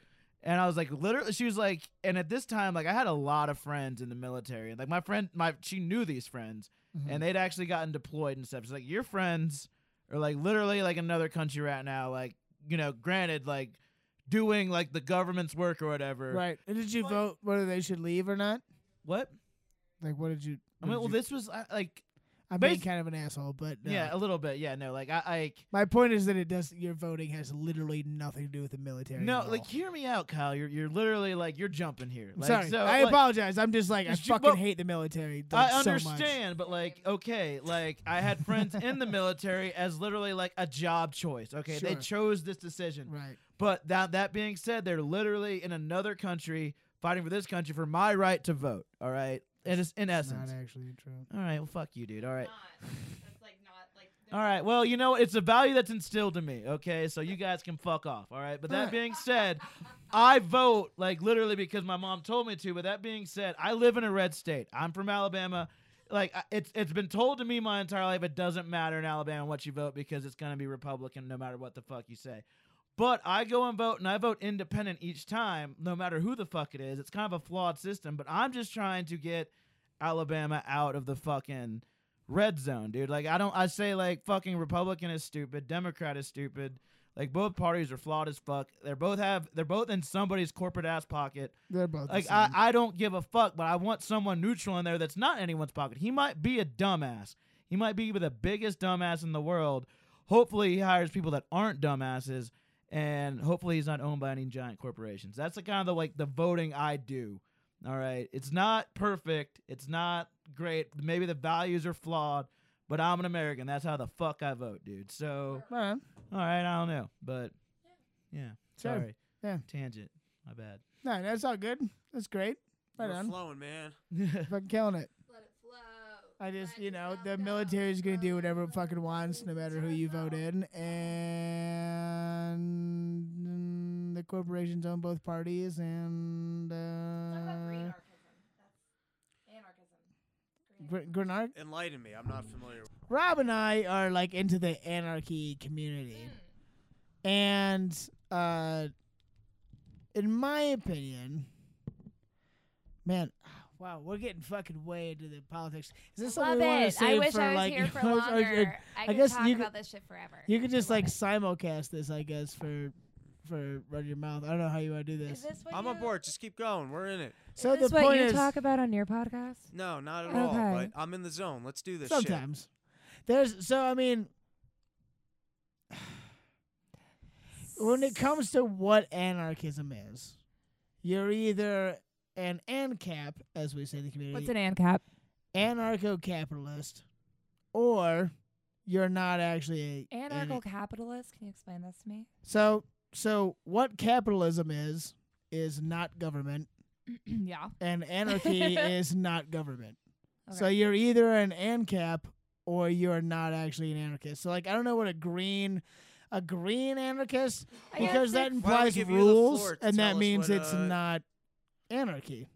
And I was like, literally, she was like, and at this time, like I had a lot of friends in the military, like my friend, my she knew these friends, Mhm. and they'd actually gotten deployed and stuff. She's like, your friends are like literally like another country right now, like you know, granted, like doing like the government's work or whatever. right. And did you Like- vote whether they should leave or not? What? Like, what did you? I mean, well, you- this was uh, like, I'm being kind of an asshole, but uh, yeah, a little bit, yeah, no, like I, I My point is that it does. Your voting has literally nothing to do with the military. no, like hear me out, Kyle. You're you're literally like you're jumping here. Like, sorry. so, I like, apologize. I'm just like I fucking well, hate the military. I like, so much. understand, but like, okay, like I had friends in the military as literally like a job choice. Okay, they chose this decision. Right. But that that being said, they're literally in another country fighting for this country for my right to vote. All right, it is in essence. not actually true. All right, well, fuck you, dude. All right. Not. That's like not like. All right. Well, you know, it's a value that's instilled in me. Okay, so you guys can fuck off. All right. But that (laughs) being said, I vote like literally because my mom told me to. But that being said, I live in a red state. I'm from Alabama. Like it's it's been told to me my entire life it doesn't matter in Alabama what you vote because it's gonna be Republican no matter what the fuck you say. But I go and vote and I vote independent each time, no matter who the fuck it is. It's kind of a flawed system, but I'm just trying to get Alabama out of the fucking red zone, dude. Like I don't I say like fucking Republican is stupid, Democrat is stupid. Like both parties are flawed as fuck. They're both have they're both in somebody's corporate ass pocket. They're both Like. I, I don't give a fuck, but I want someone neutral in there that's not anyone's pocket. He might be a dumbass. He might be the biggest dumbass in the world. Hopefully he hires people that aren't dumbasses and hopefully he's not owned by any giant corporations. That's the kind of the like the voting I do. All right. It's not perfect. It's not great. Maybe the values are flawed, but I'm an American. That's how the fuck I vote, dude. So All right. all right, I don't know. But yeah. Sure. Sorry. Yeah. Tangent. My bad. No, that's all good. That's great. Right We're on. flowing, man. (laughs) Fucking killing it. Let it flow. I just, Let you know, the military is going to do whatever it fucking wants, no matter who you vote in. And the corporations own both parties. And uh, anarchism. Anarchism. Gr- Grenard, Enlighten me. I'm not familiar. Rob and I are like into the anarchy community. And uh in my opinion, man, (sighs) wow, we're getting fucking way into the politics. Is this something Love we want to it. save I wish for I was like here for or- or- or- longer. I, I guess talk you could- about this shit forever. you could just like it. simulcast this, I guess, for for run your mouth. I don't know how you want to do Is this. this what I'm you, on board. Just keep going. We're in it. So this the what point you is, talk about on your podcast? No, not at all. Okay. But I'm in the zone. Let's do this. shit. sometimes there's so I mean, (sighs) when it comes to what anarchism is, you're either an ANCAP, as we say in the community. What's an ANCAP? anarcho-capitalist, or you're not actually a Anarcho-capitalist. Can you explain this to me? So so what capitalism is is not government, (clears throat) yeah. and anarchy (laughs) is not government. So you're either an ANCAP or you're not actually an anarchist. So like I don't know what a green a green anarchist because that it's- Why don't we implies give you the rules and that means what, it's uh, not anarchy.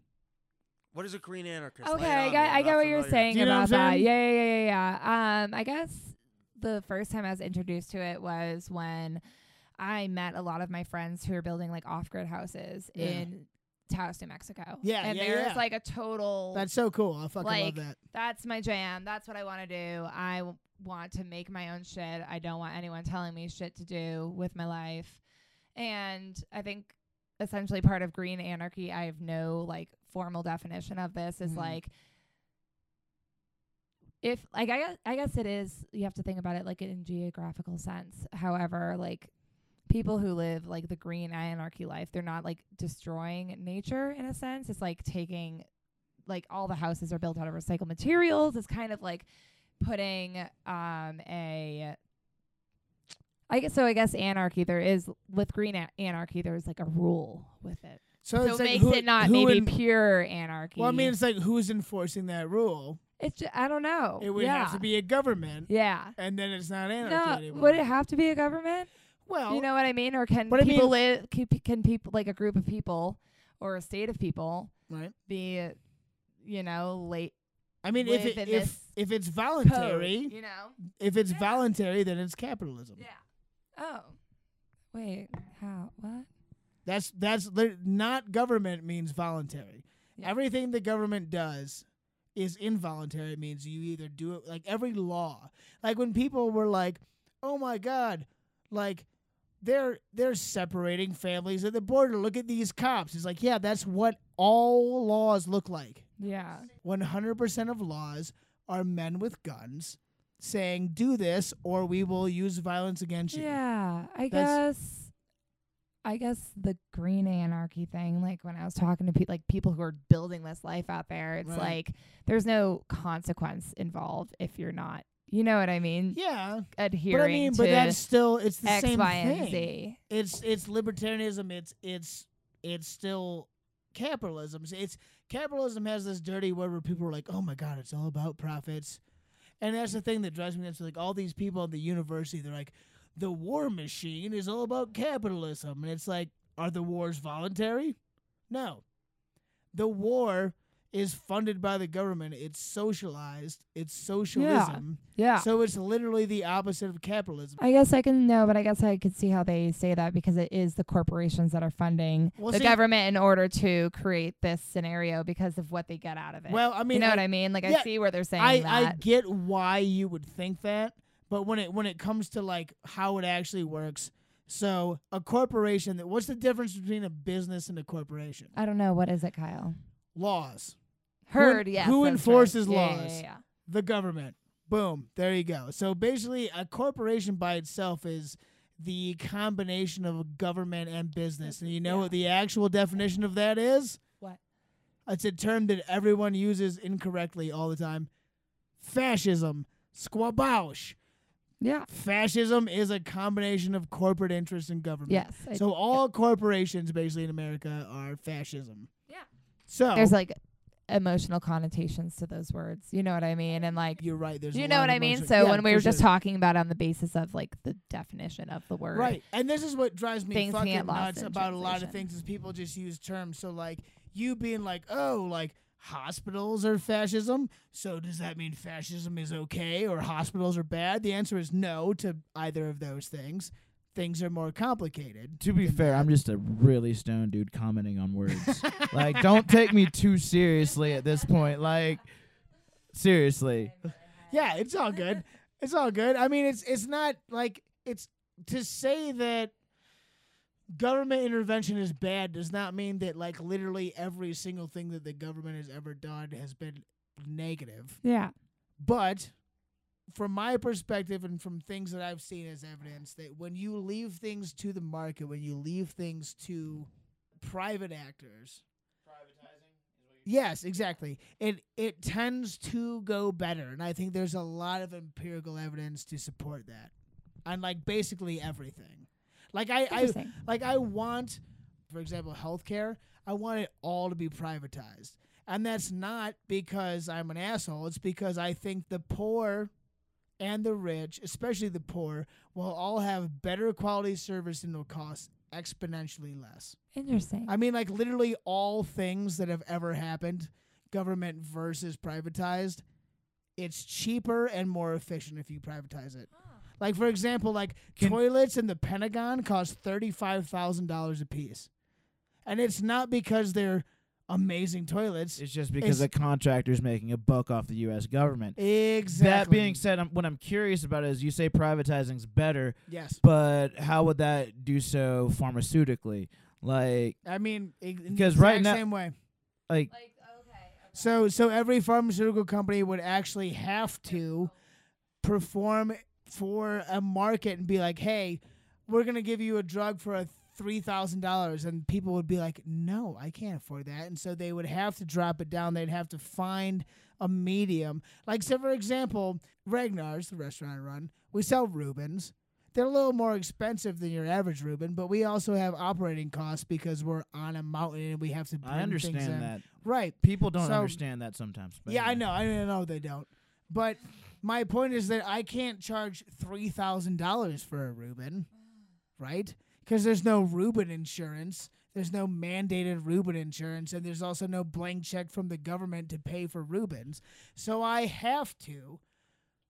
What is a green anarchist? Lay it Okay, I get, I'm get what you're saying you about I'm that. saying? Yeah, yeah, yeah, yeah, yeah. Um, I guess the first time I was introduced to it was when I met a lot of my friends who are building like off-grid houses Yeah. in Taos, New Mexico. Yeah, and yeah, there's yeah. like a total. That's so cool. I fucking Like, love that. that's my jam. That's what I want to do. I w- want to make my own shit. I don't want anyone telling me shit to do with my life. And I think essentially part of green anarchy, I have no like formal definition of this is Mhm. like if like I guess, I guess it is you have to think about it like in geographical sense. However, like people who live like the green anarchy life, they're not like destroying nature in a sense. It's like taking like all the houses are built out of recycled materials. It's kind of like putting um a I guess so. I guess anarchy. There is with green a- anarchy. There's like a rule with it, So, so, it like makes who- it not maybe en- pure anarchy. Well, I mean, it's like who's enforcing that rule? it's ju- I don't know. It would yeah. have to be a government, Yeah. and then it's not anarchy No, anymore. would it have to be a government? Well, you know what I mean? Or can but I people mean- live? Can, people like a group of people or a state of people right? be, you know, late I mean, if it, if if it's code? voluntary, You know? if it's Yeah. voluntary, then it's capitalism. Yeah. Oh, wait. How? What? That's that's not government means voluntary. Yeah. Everything the government does is involuntary. It means you either do it like every law. Like when people were like, "Oh my god, like they're they're separating families at the border. Look at these cops." It's like, "Yeah, that's what all laws look like." Yeah. 100% of laws are men with guns saying, "Do this or we will use violence against you." Yeah, I That's- guess. I guess the green anarchy thing, like when I was talking to people, like people who are building this life out there, it's Right. like there's no consequence involved if you're not, you know what I mean? Yeah. Adhering But I mean, to but that's still it's the X, same Y, thing. and Z. It's it's libertarianism. It's it's it's still capitalism. It's capitalism has this dirty word where people are like, "Oh my god, it's all about profits," and that's the thing that drives me nuts. Like all these people at the university, they're like, "The war machine is all about capitalism," and it's like, are the wars voluntary? No, the war is funded by the government. It's socialized. It's socialism. Yeah. yeah. So it's literally the opposite of capitalism. I guess I can know, but I guess I could see how they say that because it is the corporations that are funding Well, the see- government in order to create this scenario because of what they get out of it. Well, I mean, you know I, what I mean? Like yeah, I see where they're saying I, that. I get why you would think that, but when it when it comes to like how it actually works, so a corporation. that What's the difference between a business and a corporation? I don't know what is it, Kyle. Laws. Heard, who yes. who that's right. enforces Yeah, yeah, laws? Yeah, yeah. The government. Boom. There you go. So basically, a corporation by itself is the combination of government and business. And you know Yeah. what the actual definition of that is? What? It's a term that everyone uses incorrectly all the time. Fascism. Squabauch. Yeah. Fascism is a combination of corporate interest and government. Yes. I- So all corporations basically in America are fascism. So there's like emotional connotations to those words. You know what I mean? And like, you're right. There's you know what I mean? So Yeah, when we were just sure. talking about on the basis of like the definition of the word. Right. And this is what drives me Things fucking nuts about a lot of things is people just use terms. So like you being like, oh, like hospitals are fascism. So does that mean fascism is okay or hospitals are bad? The answer is no to either of those things. Things are more complicated. To be fair, that. I'm just a really stoned dude commenting on words. like, don't take me too seriously at this point. Like, seriously. Yeah, it's all good. It's all good. I mean, it's it's not like it's to say that government intervention is bad does not mean that like literally every single thing that the government has ever done has been negative. Yeah. But from my perspective and from things that I've seen as evidence that when you leave things to the market, when you leave things to private actors, privatizing, Yes, exactly. It it tends to go better, and I think there's a lot of empirical evidence to support that, on like basically everything. Like I, I like I want, for example, healthcare. I want it all to be privatized, and that's not because I'm an asshole. It's because I think the poor and the rich, especially the poor, will all have better quality service and will cost exponentially less. Interesting. I mean, like literally all things that have ever happened, government versus privatized, it's cheaper and more efficient if you privatize it. Like for example, like Can- toilets in the Pentagon cost thirty five thousand dollars a piece, and it's not because they're amazing toilets. It's just because It's- the contractor's making a buck off the U.S. government. Exactly. That being said, I'm, what I'm curious about is you say privatizing's better, yes, but how would that do so pharmaceutically? Like, I mean in the Because right exact now- same way. like like okay. So so every pharmaceutical company would actually have to perform for a market and be like, "Hey, we're going to give you a drug for a $3,000." And people would be like, "No, I can't afford that." And so they would have to drop it down. They'd have to find a medium. Like so for example, Ragnar's, the restaurant I run, we sell Reubens. They're a little more expensive than your average Reuben, but we also have operating costs because we're on a mountain and we have to bring I understand that Right. people don't So- understand that sometimes. But Yeah, I know. I know they don't. But my point is that I can't charge three thousand dollars for a Reuben, right? Because there's no Reuben insurance. There's no mandated Reuben insurance, and there's also no blank check from the government to pay for Reubens. So I have to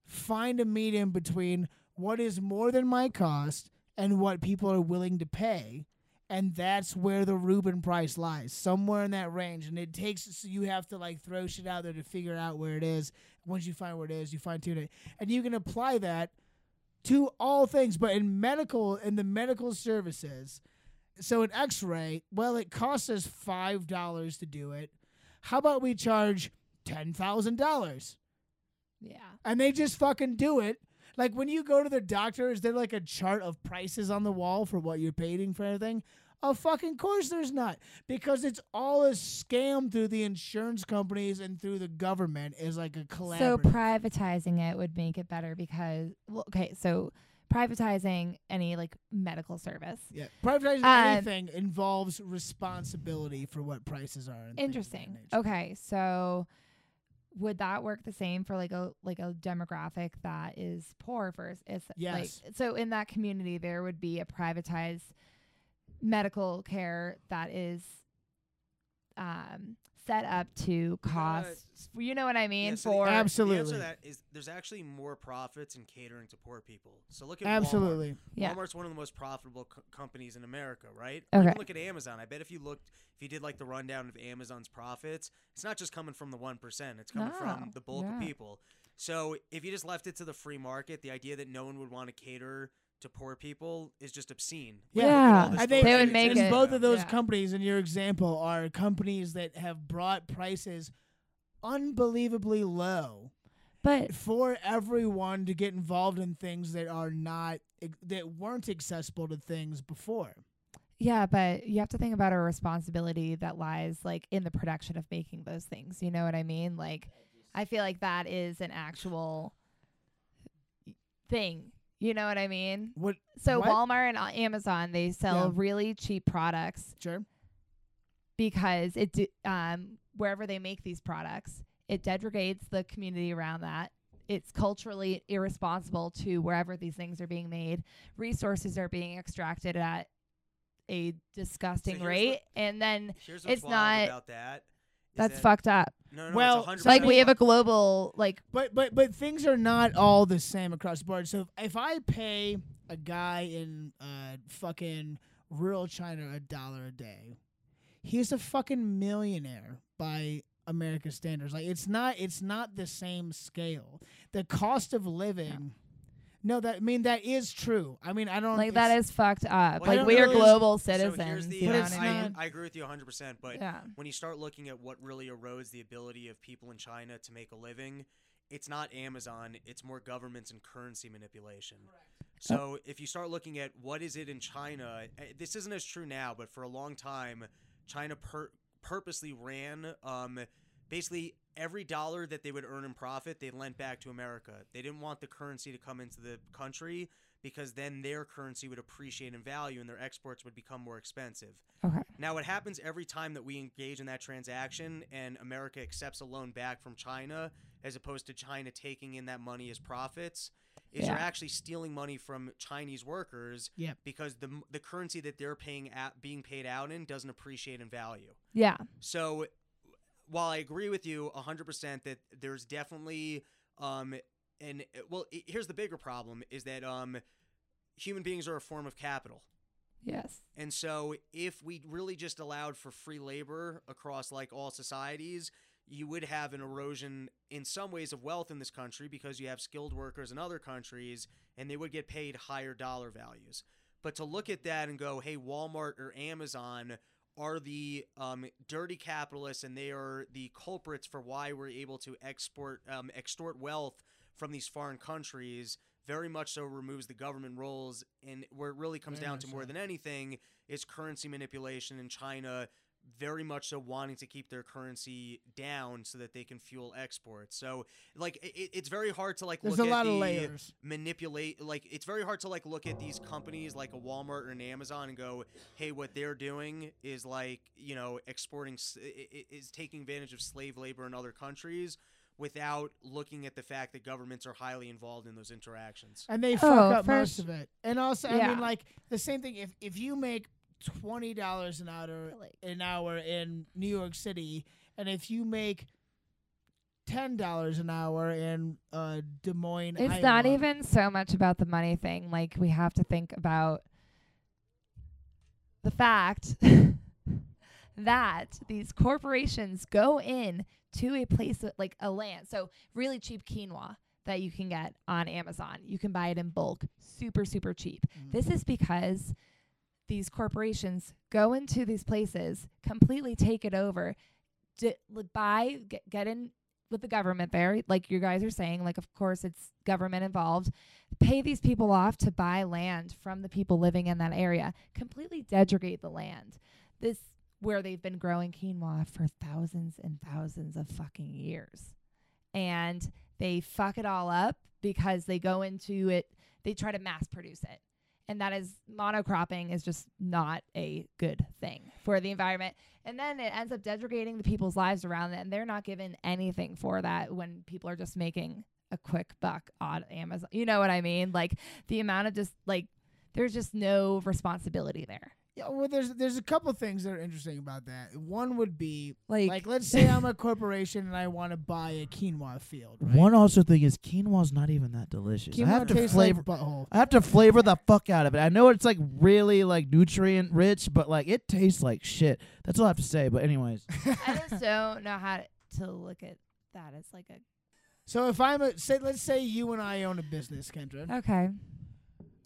find a medium between what is more than my cost and what people are willing to pay. And that's where the Reuben price lies, somewhere in that range. And it takes, so you have to like throw shit out there to figure out where it is. Once you find where it is, you fine tune it. And you can apply that to all things. But in medical, in the medical services, so an x ray, well, it costs us $5 to do it. How about we charge $10,000? Yeah. and they just fucking do it. Like when you go to the doctor, is there like a chart of prices on the wall for what you're paying for everything? Oh, fucking course there's not. Because it's all a scam through the insurance companies and through the government is like a collaborative. So privatizing it would make it better because well, okay, so privatizing any like medical service. yeah. Privatizing Um, anything involves responsibility for what prices are. and things of that Interesting. Okay, so would that work the same for like a like a demographic that is poor versus is Yes. like so in that community there would be a privatized medical care that is um set up to cost you know what I mean Yeah, so for the, The answer Absolutely. to that is there's actually more profits in catering to poor people. So look at Walmart. Absolutely. Yeah. Walmart's one of the most profitable co- companies in America, right? Okay. Even look at Amazon. I bet if you looked, if you did like the rundown of Amazon's profits, it's not just coming from the one percent. It's coming No, from the bulk of people. So if you just left it to the free market, the idea that no one would want to cater to poor people is just obscene. Yeah. Look at I think They would make it- both of those Yeah. companies in your example are companies that have brought prices unbelievably low but for everyone to get involved in things that are not that weren't accessible to things before. Yeah, but you have to think about a responsibility that lies like in the production of making those things. You know what I mean? Like I feel like that is an actual thing. You know what I mean? What So What? Walmart and uh, Amazon, they sell Yeah. really cheap products sure. because it d- um wherever they make these products, it degrades the community around that. It's culturally irresponsible to wherever these things are being made. Resources are being extracted at a disgusting here's rate, what- and then it's not- about that. Is that's that- fucked up. No, no, no, Well, it's 100% Like we have a global like But but but things are not all the same across the board. So if, if I pay a guy in uh fucking rural China a dollar a day, he's a fucking millionaire by American standards. Like it's not it's not the same scale. The cost of living No, that I mean that is true. I mean I don't like that is fucked up. Well, like we don't are know. global So here's citizens. the, you know I I, mean? I agree with you 100%, but yeah. when you start looking at what really erodes the ability of people in China to make a living, it's not Amazon, it's more governments and currency manipulation. So if you start looking at what is it in China, eh, this isn't as true now, but for a long time, China per- purposely ran um, basically every dollar that they would earn in profit, they lent back to America. They didn't want the currency to come into the country because then their currency would appreciate in value and their exports would become more expensive. Okay. Now, what happens every time that we engage in that transaction and America accepts a loan back from China, as opposed to China taking in that money as profits, is you're actually stealing money from Chinese workers Yep. because the the currency that they're paying at being paid out in doesn't appreciate in value. Yeah. So, while I agree with you 100% that there's definitely um and well, here's the bigger problem is that um human beings are a form of capital. Yes. And so, if we really just allowed for free labor across like all societies, you would have an erosion in some ways of wealth in this country because you have skilled workers in other countries and they would get paid higher dollar values. But to look at that and go, hey, Walmart or Amazon are the um, dirty capitalists and they are the culprits for why we're able to export um, extort wealth from these foreign countries very much so removes the government roles and where it really comes Very down to more so. than anything is currency manipulation in China very much so wanting to keep their currency down so that they can fuel exports. So like it, it's very hard to like There's look a at lot the of layers. manipulate like it's very hard to like look at these companies like a Walmart or an Amazon and go, "Hey, what they're doing is like, you know, exporting s- i- i- is taking advantage of slave labor in other countries." Without looking at the fact that governments are highly involved in those interactions. and they Oh, fuck up first- most of it. And also, I mean, like the same thing. If if you make twenty dollars an hour Like- an hour in New York City, and if you make ten dollars an hour in uh, Des Moines, It's not even so much about the money thing. Like we have to think about the fact (laughs) that these corporations go in to a place that, like a land. So really cheap quinoa that you can get on Amazon. You can buy it in bulk, super super cheap. Mhm. This is because these corporations go into these places, completely take it over, li- buy, get, get in with the government there, like you guys are saying. Like, of course, it's government involved. Pay these people off to buy land from the people living in that area, completely degrade the land. This where they've been growing quinoa for thousands and thousands of fucking years. And they fuck it all up because they go into it, they try to mass produce it and that is monocropping is just not a good thing for the environment. And then it ends up degrading the people's lives around it and they're not given anything for that when people are just making a quick buck on amazon. You know what i mean? Like the amount of just like there's just no responsibility there Yeah, well, there's there's a couple things that are interesting about that. One would be like, like, let's (laughs) say I'm a corporation and I want to buy a quinoa field. Right? One also thing is quinoa's not even that delicious. I have to flavor. like butthole. I have to flavor the fuck out of it. I know it's like really like nutrient rich, but like it tastes like shit. That's all I have to say. But anyways, (laughs) i just don't know how to look at that as like a So if I'm a say, let's say you and I own a business, Kendra, okay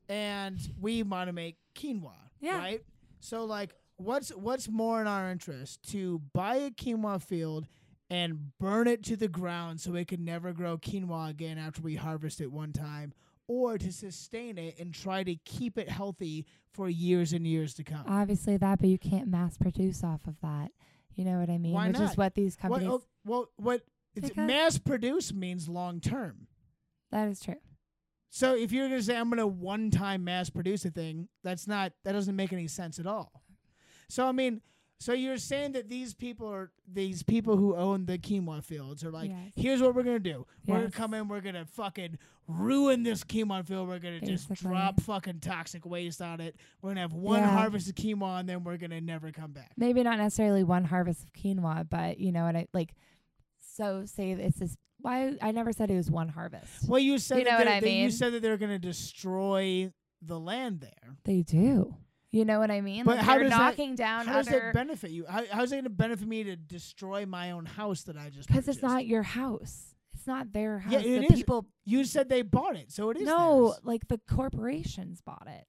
and we want to make quinoa, Yeah. right? So like, what's what's more in our interest to buy a quinoa field and burn it to the ground so it can never grow quinoa again after we harvest it one time, or to sustain it and try to keep it healthy for years and years to come? obviously that but you can't mass produce off of that you know what i mean Why which not? is what these what, oh, companies oh, well, what it's mass produce means long term. that is true So if you're gonna say I'm gonna one time mass produce a thing, that's not that doesn't make any sense at all. So I mean, so you're saying that these people are these people who own the quinoa fields are like, Yes. here's what we're gonna do. We're gonna come in, we're gonna fucking ruin this quinoa field. We're gonna just drop fucking toxic waste on it. We're gonna have one Yeah. harvest of quinoa and then we're gonna never come back. maybe not necessarily one harvest of quinoa, but you know what I like. So say it's this. Why I never said it was one harvest. Well, you said You that know what they're- I that you said that they're gonna destroy the land there. They do. You know what I mean? But like how they're does that- knocking down How does other that benefit you? How, how's it going to benefit me to destroy my own house that I just? because it's not your house. It's not their house. Yeah, the it is. people. You said they bought it, so it is. No, theirs. like the corporations bought it.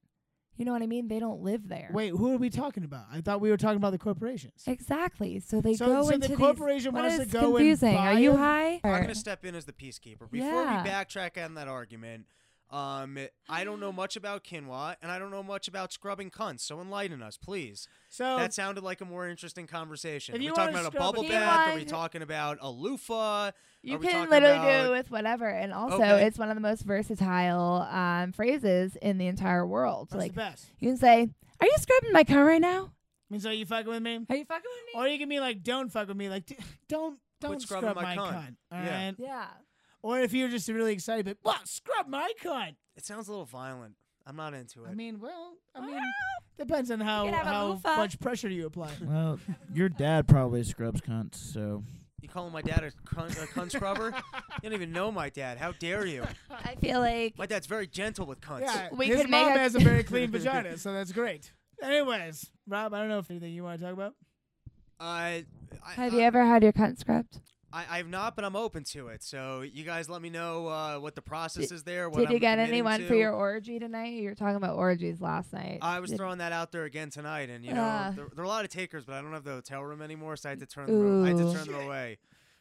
You know what I mean? They don't live there. Wait, who are we talking about? I thought we were talking about the corporations. Exactly. So they so, go so into the corporation What wants to go confusing? and buy Are you it? high? I'm Or- going to step in as the peacekeeper. Before Yeah. we backtrack on that argument, Um, I don't know (gasps) much about quinoa, and I don't know much about scrubbing cunts. So enlighten us, please. So that sounded like a more interesting conversation. Are we talking about a bubble bath? Are we talking about a loofah? You can talking literally do about- it with whatever, and also Okay. it's one of the most versatile um, phrases in the entire world. that's like the best. you can say, "Are you scrubbing my car right now? Means are you fucking with me? Are you fucking with me?" Or you can be like, don't fuck with me. Like, don't don't scrubbing scrub my my cunt." cunt. All Yeah. right. yeah. Or if you're just really excited, but what? Scrub my cunt. It sounds a little violent. I'm not into it. I mean, well, I mean, depends on how can have a how loofah. much pressure you apply. (laughs) Well, your dad probably scrubs cunts, so you calling my dad a cunt, a cunt scrubber? you don't even know my dad. How dare you? I feel like My dad's very gentle with cunts. Yeah, We his could make mom a- has a very clean vagina, so that's great. Anyways, Rob, I don't know if anything you want to talk about. I, I, have I, you ever had your cunt scrubbed? I, I've not, but I'm open to it. So you guys let me know uh, what the process is there. What Did you I'm get anyone to. for your orgy tonight? You were talking about orgies last night. I was Did- throwing that out there again tonight, and you know Ah. there, there are a lot of takers, but I don't have the hotel room anymore, so I had to turn them. I had to Ooh. turn them away.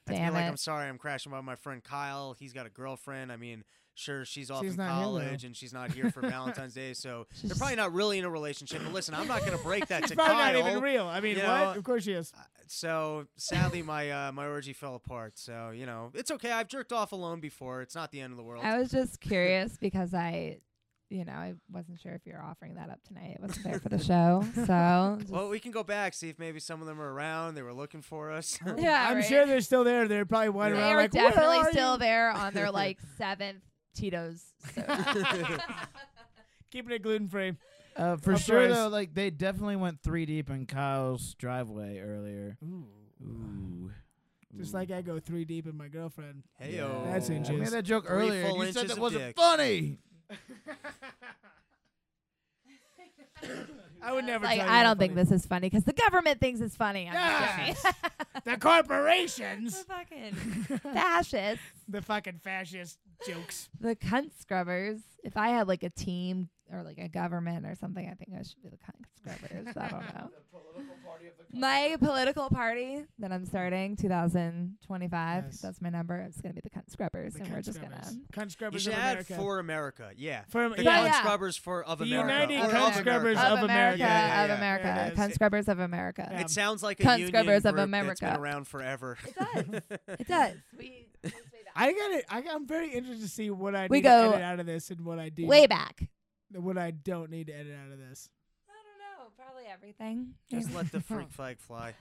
I Damn like, it. I'm sorry, I'm crashing by my friend Kyle. He's got a girlfriend. I mean, sure, she's off She's in not here, college and she's not here for (laughs) Valentine's Day, so (laughs) they're probably not really in a relationship. But listen, I'm not going to break that (laughs) It's to probably Kyle. not even real. I mean, you what? know, of course she is. Uh, So sadly, my uh, my orgy fell apart. So you know, it's okay. I've jerked off alone before. It's not the end of the world. I was just curious because I, you know, I wasn't sure if you were offering that up tonight. It wasn't there for the show, so. well, we can go back see if maybe some of them are around. They were looking for us. yeah, I'm right. sure they're still there. They're probably wandering they around are like, definitely are still you?" there on their like seventh Tito's. soda. (laughs) (laughs) Keeping it gluten free. uh, for Of sure course. though, like they definitely went three deep in Kyle's driveway earlier. Ooh. Ooh. Just like I go three deep in my girlfriend. Heyo. That's I inches. made that joke Three earlier. full and You said inches that of wasn't dick. funny. (laughs) I would never. like I don't think this is funny because the government thinks it's funny. I'm Yes. The (laughs) corporations, the fucking fascists, (laughs) the fucking fascist jokes. the cunt scrubbers. If I had like a team or like a government or something, I think I should be the cunt scrubbers. I don't know. (laughs) My political party that I'm starting, 2025. Yes. That's my number. It's gonna be the cunt scrubbers, The and we're just gonna. cunt You scrubbers should add America. for America. Yeah. For- The yeah, cunt yeah. scrubbers for of The America. United or Cunt of Scrubbers America. of America. Yeah, yeah, of yeah. America, There it is. cunt scrubbers of America. Yeah. It sounds like a Cunt scrubbers of group that's been America. around forever. It does. (laughs) It does. We I got it. I, I'm very interested to see what I We need go to edit out of this and what I do. way back. What I don't need to edit out of this. I don't know. Probably everything. Just let the (laughs) freak flag fly.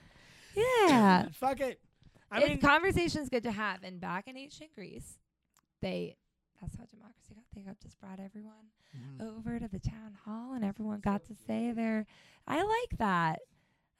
Yeah. (laughs) Fuck it. I it's mean, conversations good to have. And back in ancient Greece, they that's how democracy got. They got just brought everyone Mm-hmm. over to the town hall, and everyone got to say their. I like that.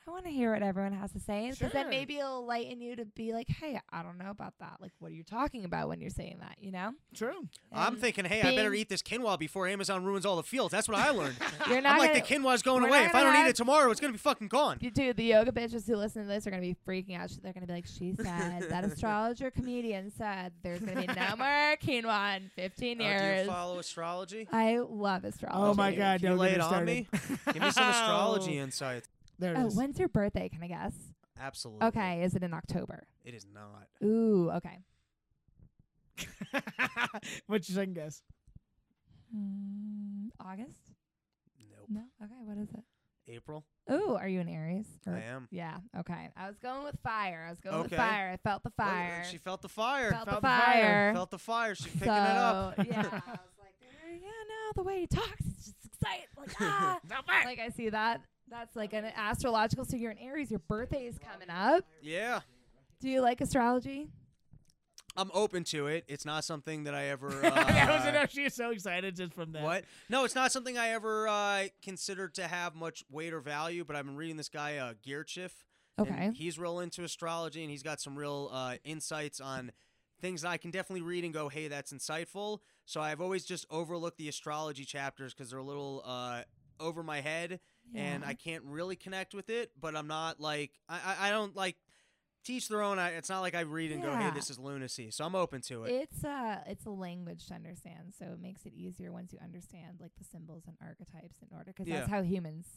I want to hear what everyone has to say, because Sure. then maybe it'll lighten you to be like, "Hey, I don't know about that. Like, what are you talking about when you're saying that? You know?" true. I'm thinking, hey, I better eat this quinoa before Amazon ruins all the fields. That's what I learned. (laughs) You're not I'm like, gonna, the quinoa's going we're away. If I don't eat it tomorrow, it's going to be fucking gone. You- Dude, the yoga bitches who listen to this are gonna be freaking out. They're gonna be like, "She said that (laughs) astrologer comedian said there's gonna be no (laughs) more quinoa in 15 Uh, do you follow astrology? I love astrology. Oh my god! Can you Don't lay get it me on me? Give me some astrology insight. There it Oh, is. when's your birthday? Can I guess? Absolutely. Okay, is it in October? It is not. Ooh, okay. (laughs) What's your second guess? Mm, August? Nope. No. Okay, what is it? April. Ooh, are you an Aries? Or- I am. Yeah. Okay. I was going with fire. I was going with fire. I felt the Look, fire. She felt the fire. felt, felt the the fire. fire. Felt the fire. She's picking so, it up. (laughs) yeah. I was (laughs) like, "Eh, yeah, no, the way he talks, it's just exciting. Like, ah. like I see that. That's like an astrological. So you're an Aries. Your birthday is coming up. Yeah. Do you like astrology? I'm open to it. It's not something that I ever. (laughs) Uh, that was enough. She's so excited just from that. What? No, it's not something I ever uh, considered to have much weight or value. But I've been reading this guy, uh, Gurdjieff. and Okay. he's real into astrology, and he's got some real uh, insights on things that I can definitely read and go, "Hey, that's insightful." So I've always just overlooked the astrology chapters because they're a little uh, over my head, and I can't really connect with it. But I'm not like I, I, I don't like teach their own. I, it's not like I read and go, "Hey, this is lunacy." So I'm open to it. It's a it's a language to understand, so it makes it easier once you understand like the symbols and archetypes in order, because that's how humans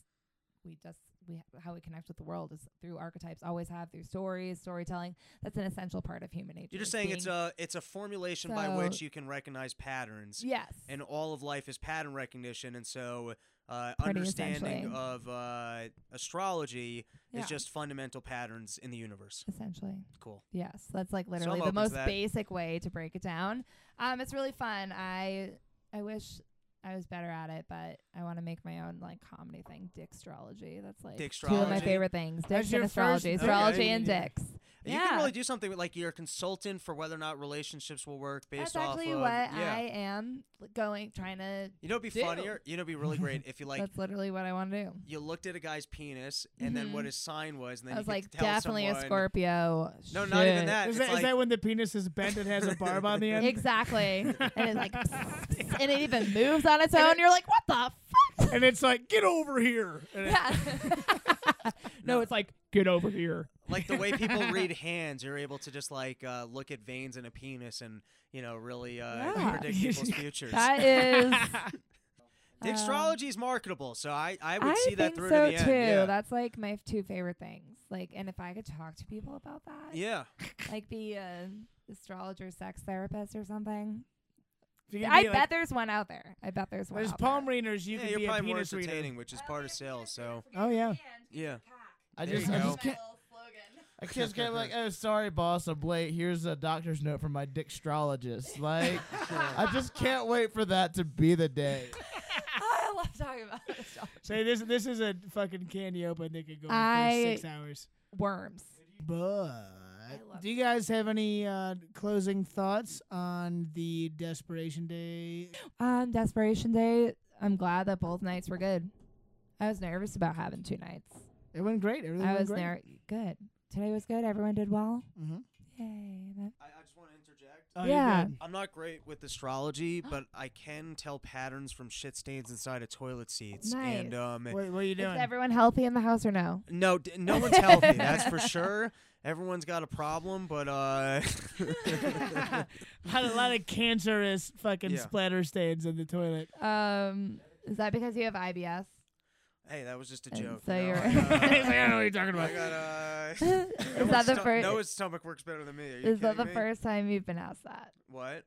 we just we how we connect with the world is through archetypes. Always have through stories, storytelling. That's an essential part of human nature. You're just saying it's a it's a formulation by which you can recognize patterns, yes. and all of life is pattern recognition, and so uh, understanding of uh, astrology Yeah. is just fundamental patterns in the universe. essentially. Cool. Yes, that's like I'm literally the most basic way to break it down. Um, it's really fun. I I wish I was better at it, but I want to make my own like comedy thing, Dickstrology. That's like two of my favorite things. That's Dicks and astrology, first- astrology Okay. and dicks. You yeah. can really do something with like you're a consultant for whether or not relationships will work based That's off actually of what yeah. I am going trying to. you know, it'd be do. funnier. You know, it'd be really great if you (laughs) like that's literally what I want to do. you looked at a guy's penis and then what Mhm. his sign was, and then I was you like, could tell definitely someone, a Scorpio. No, not even that. Is It's that, is like- that when the penis is bent and has a barb on the (laughs) end? Exactly, and it's like, (laughs) and it even moves on its own. You're like, what the fuck? And it's like, get over here. And it- Yeah. (laughs) no, it's like, get over here. like the way people (laughs) read hands, you're able to just like uh, look at veins in a penis and you know really uh, Yeah. predict (laughs) people's futures. that is. the astrology is marketable, so I I would I see that think through so to the too. end. Yeah. That's like my f- two favorite things. Like, and if I could talk to people about that, yeah. like be a astrologer, sex therapist, or something. If you could I be bet like- there's one out there. I bet there's one. There's out palm there. readers. You yeah, could you're be a probably more penis reader. which is part of sales. So Oh, yeah. yeah. I There just, I just can't. I just can't be like, oh, sorry, boss, I'm late. Here's a doctor's note from my dickstrologist. Like, (laughs) I just can't wait for that to be the day. (laughs) I love talking about astrology. (laughs) Say this. This is a fucking candy open that could go on for six hours. Worms. But love do you guys have any uh, closing thoughts on the Desperation Day? Um, Desperation Day. I'm glad that both nights were good. I was nervous about having two nights. It went great. Everything I went was great. ner- good. Today was good. Everyone did well. Mm-hmm. Yay! That- I, I just want to interject. Oh, Yeah. I'm not great with astrology, but I can tell patterns from shit stains inside of toilet seats. And Nice. um, What, what are you doing? Is everyone healthy in the house or no? no, d- no one's healthy. That's for (laughs) sure. Everyone's got a problem, but uh, (laughs) (laughs) a, lot, a lot of cancerous fucking Yeah. splatter stains in the toilet. Um, is that because you have IBS? hey, that was just a And joke. so you know, you're- (laughs) I, He's uh, like, I know what you're talking I about. got uh, is that the sto- first? Noah's stomach works better than me. Are you Is that kidding the me? first time you've been asked that? What?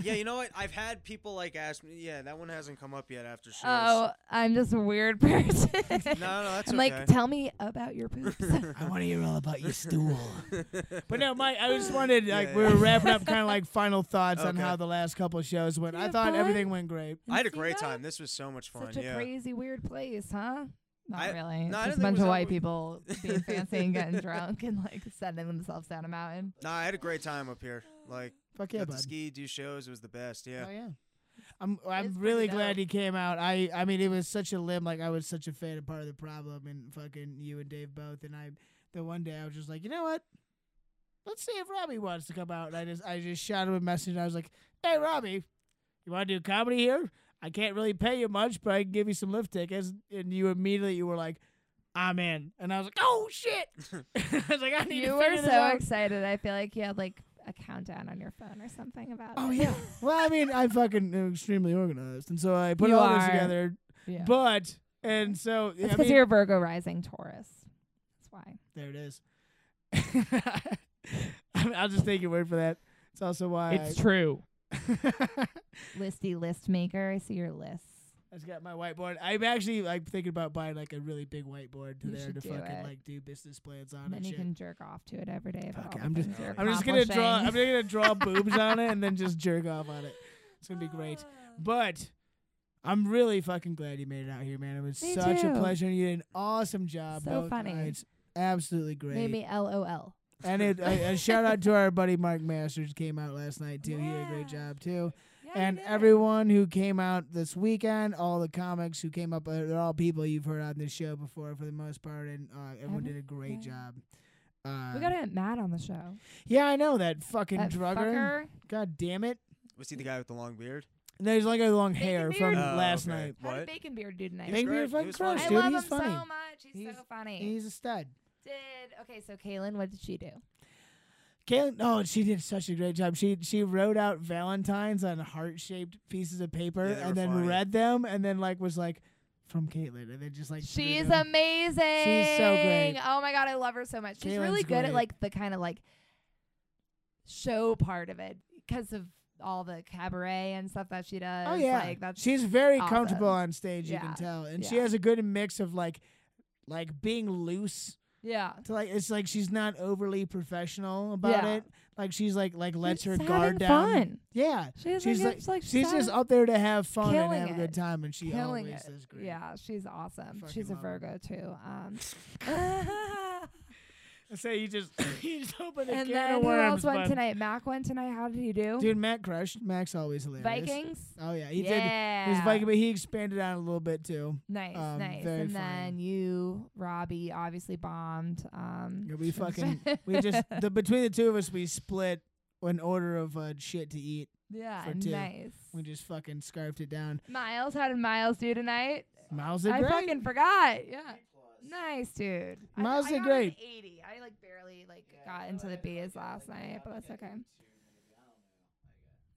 Yeah, you know what? I've had people like ask me. Yeah, that one hasn't come up yet after shows. Oh, I'm just a weird (laughs) person. no, no, that's I'm okay. like, tell me about your poops. (laughs) I want to hear all about your stool. (laughs) But no, Mike, I just wanted like Yeah, we yeah. were wrapping up kind of like final thoughts on how the last couple of shows went. Did I thought fun? everything went great. I had a great time. This was so much fun. Such a yeah. crazy, weird place, huh? Not I- really. no, I It's didn't just a bunch of white that people being fancy and getting drunk and like sending themselves down a mountain. No, I had a great time up here. Like, Fuck yeah, got bud. to ski, do shows. It was the best. Yeah. Oh yeah. I'm I'm It's really pretty glad dope. he came out. I I mean it was such a limb. Like I was such a fan of part of the problem and fucking you and Dave both. And I the one day I was just like, you know what? Let's see if Robbie wants to come out. And I just I just shot him a message. And I was like, hey Robbie, you want to do comedy here? I can't really pay you much, but I can give you some lift tickets. And you immediately you were like, ah, I'm in. And I was like, oh shit. (laughs) I was like, I need You to were figure this so out. excited. I feel like you had like a countdown on your phone or something about Oh it. yeah. (laughs) well, I mean, I'm fucking am extremely organized, and so I put You all this are. together. yeah. But and so It's I because mean, you're a Virgo rising Taurus. That's why. there it is. (laughs) I'll just take your word for that. It's also why it's true. I, (laughs) Listy list maker. I see your lists. I just got my whiteboard. I'm actually like thinking about buying like a really big whiteboard to You there should to do fucking it. like do business plans on And then and you shit. can jerk off to it every day. Fuck it, I'm just- I'm just gonna draw. I'm accomplishing. gonna draw (laughs) boobs on it and then just jerk off on it. It's gonna be great. But I'm really fucking glad you made it out here, man. It was Me such too. a pleasure. You did an awesome job. So both funny. nights. Absolutely great. Made me LOL. And it, a, a shout out to our buddy Mark Masters came out last night too. He did a great Yeah. job too. Yeah, and everyone who came out this weekend, all the comics who came up, uh, they're all people you've heard on this show before for the most part, and uh, everyone did a great yeah. job. Uh, we gotta get Matt on the show. yeah, I know that fucking That drugger. fucker. God damn it! Was he the guy with the long beard? And there's like a long Bacon hair beard? from Oh, last okay. night. How did What? Bacon Beard do tonight? Bacon. Beard fucking was funny. crushed, I dude. love He's him funny. so much. He's, He's- so funny. He's a stud. did okay? So Kaylin, what did she do? Kaylin, oh, she did such a great job. She she wrote out Valentines on heart shaped pieces of paper Yeah, they were and then funny. read them and then like was like, from Caitlyn, and then just like threw She's them. amazing. great. Oh my god, I love her so much. She's really Caitlin's good great. at like the kind of like show part of it because of all the cabaret and stuff that she oh, does. Oh yeah, like that's she's very awesome. comfortable on stage. You Yeah. can tell, and she Yeah. has a good mix of like, like being loose yeah. to like. It's like she's not overly professional about Yeah. it. Like she's like like lets She's her guard down. Fun. Yeah, She's, she's like, like, like she's just up there to have fun and have a good time, and she killing always it. great. Yeah, she's awesome. Fucking she's a. Virgo too. Um, (laughs) (laughs) So you just (coughs) you just open a and can then of who worms, else went tonight? Mac went tonight. How did he do? Dude, Matt crushed. Mac's always hilarious. Vikings. Oh yeah, he did. yeah. His Viking, but he expanded on a little bit too. Nice, um, nice. very And funny. then you, Robbie, obviously bombed. Um, Yeah, we (laughs) fucking we just (laughs) the between the two of us we split an order of uh, shit to eat. yeah, for two. nice. We just fucking scarfed it down. Miles, how did Miles do tonight? Miles did I great. I fucking forgot. Yeah. Nice, dude. I- Miles I, did got great. An 80. I like barely got into the B's last night, but that's okay.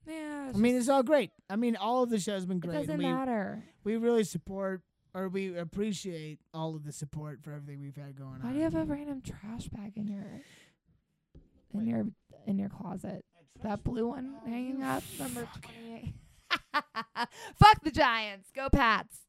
Yeah. I mean, it's all great. I mean, all of the show's been it great. doesn't we matter. we really support or we appreciate all of the support for everything we've had going on. Why do you have a random trash bag in your in your in your closet? That blue one hanging up, number twenty eight. (laughs) Fuck the Giants. Go Pats.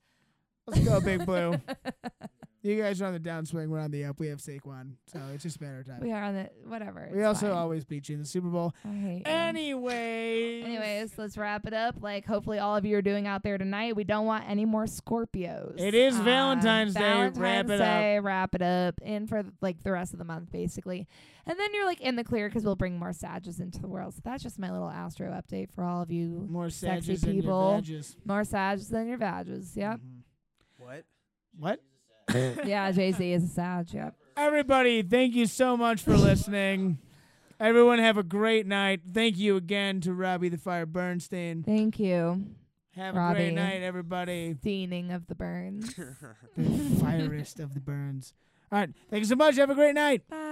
Let's go, Big Blue. (laughs) You guys are on the downswing. We're on the up. We have Saquon, so it's just a matter of time. We are on the whatever. We also fine. always beat you in the Super Bowl. I hate you. Anyways. Anyways, let's wrap it up. Like, hopefully, all of you are doing out there tonight. We don't want any more Scorpios. It is Um, Valentine's Day. Wrap Valentine's it up. Day, Wrap it up. In for like the rest of the month, basically. And then you're like in the clear because we'll bring more Sages into the world. So that's just my little Astro update for all of you. More Sexy Sages in your people. vages. More Sages than your Vages. Yep. Mhm. What? What? Yeah, Jay Z is a Sag. Yep. Everybody, thank you so much for listening. Everyone have a great night. Thank you again to Robbie the Fire Bernstein. Thank you. Have a great night, everybody. Steaning of the burns. (laughs) The firest of the burns. All right. Thank you so much. Have a great night. Bye.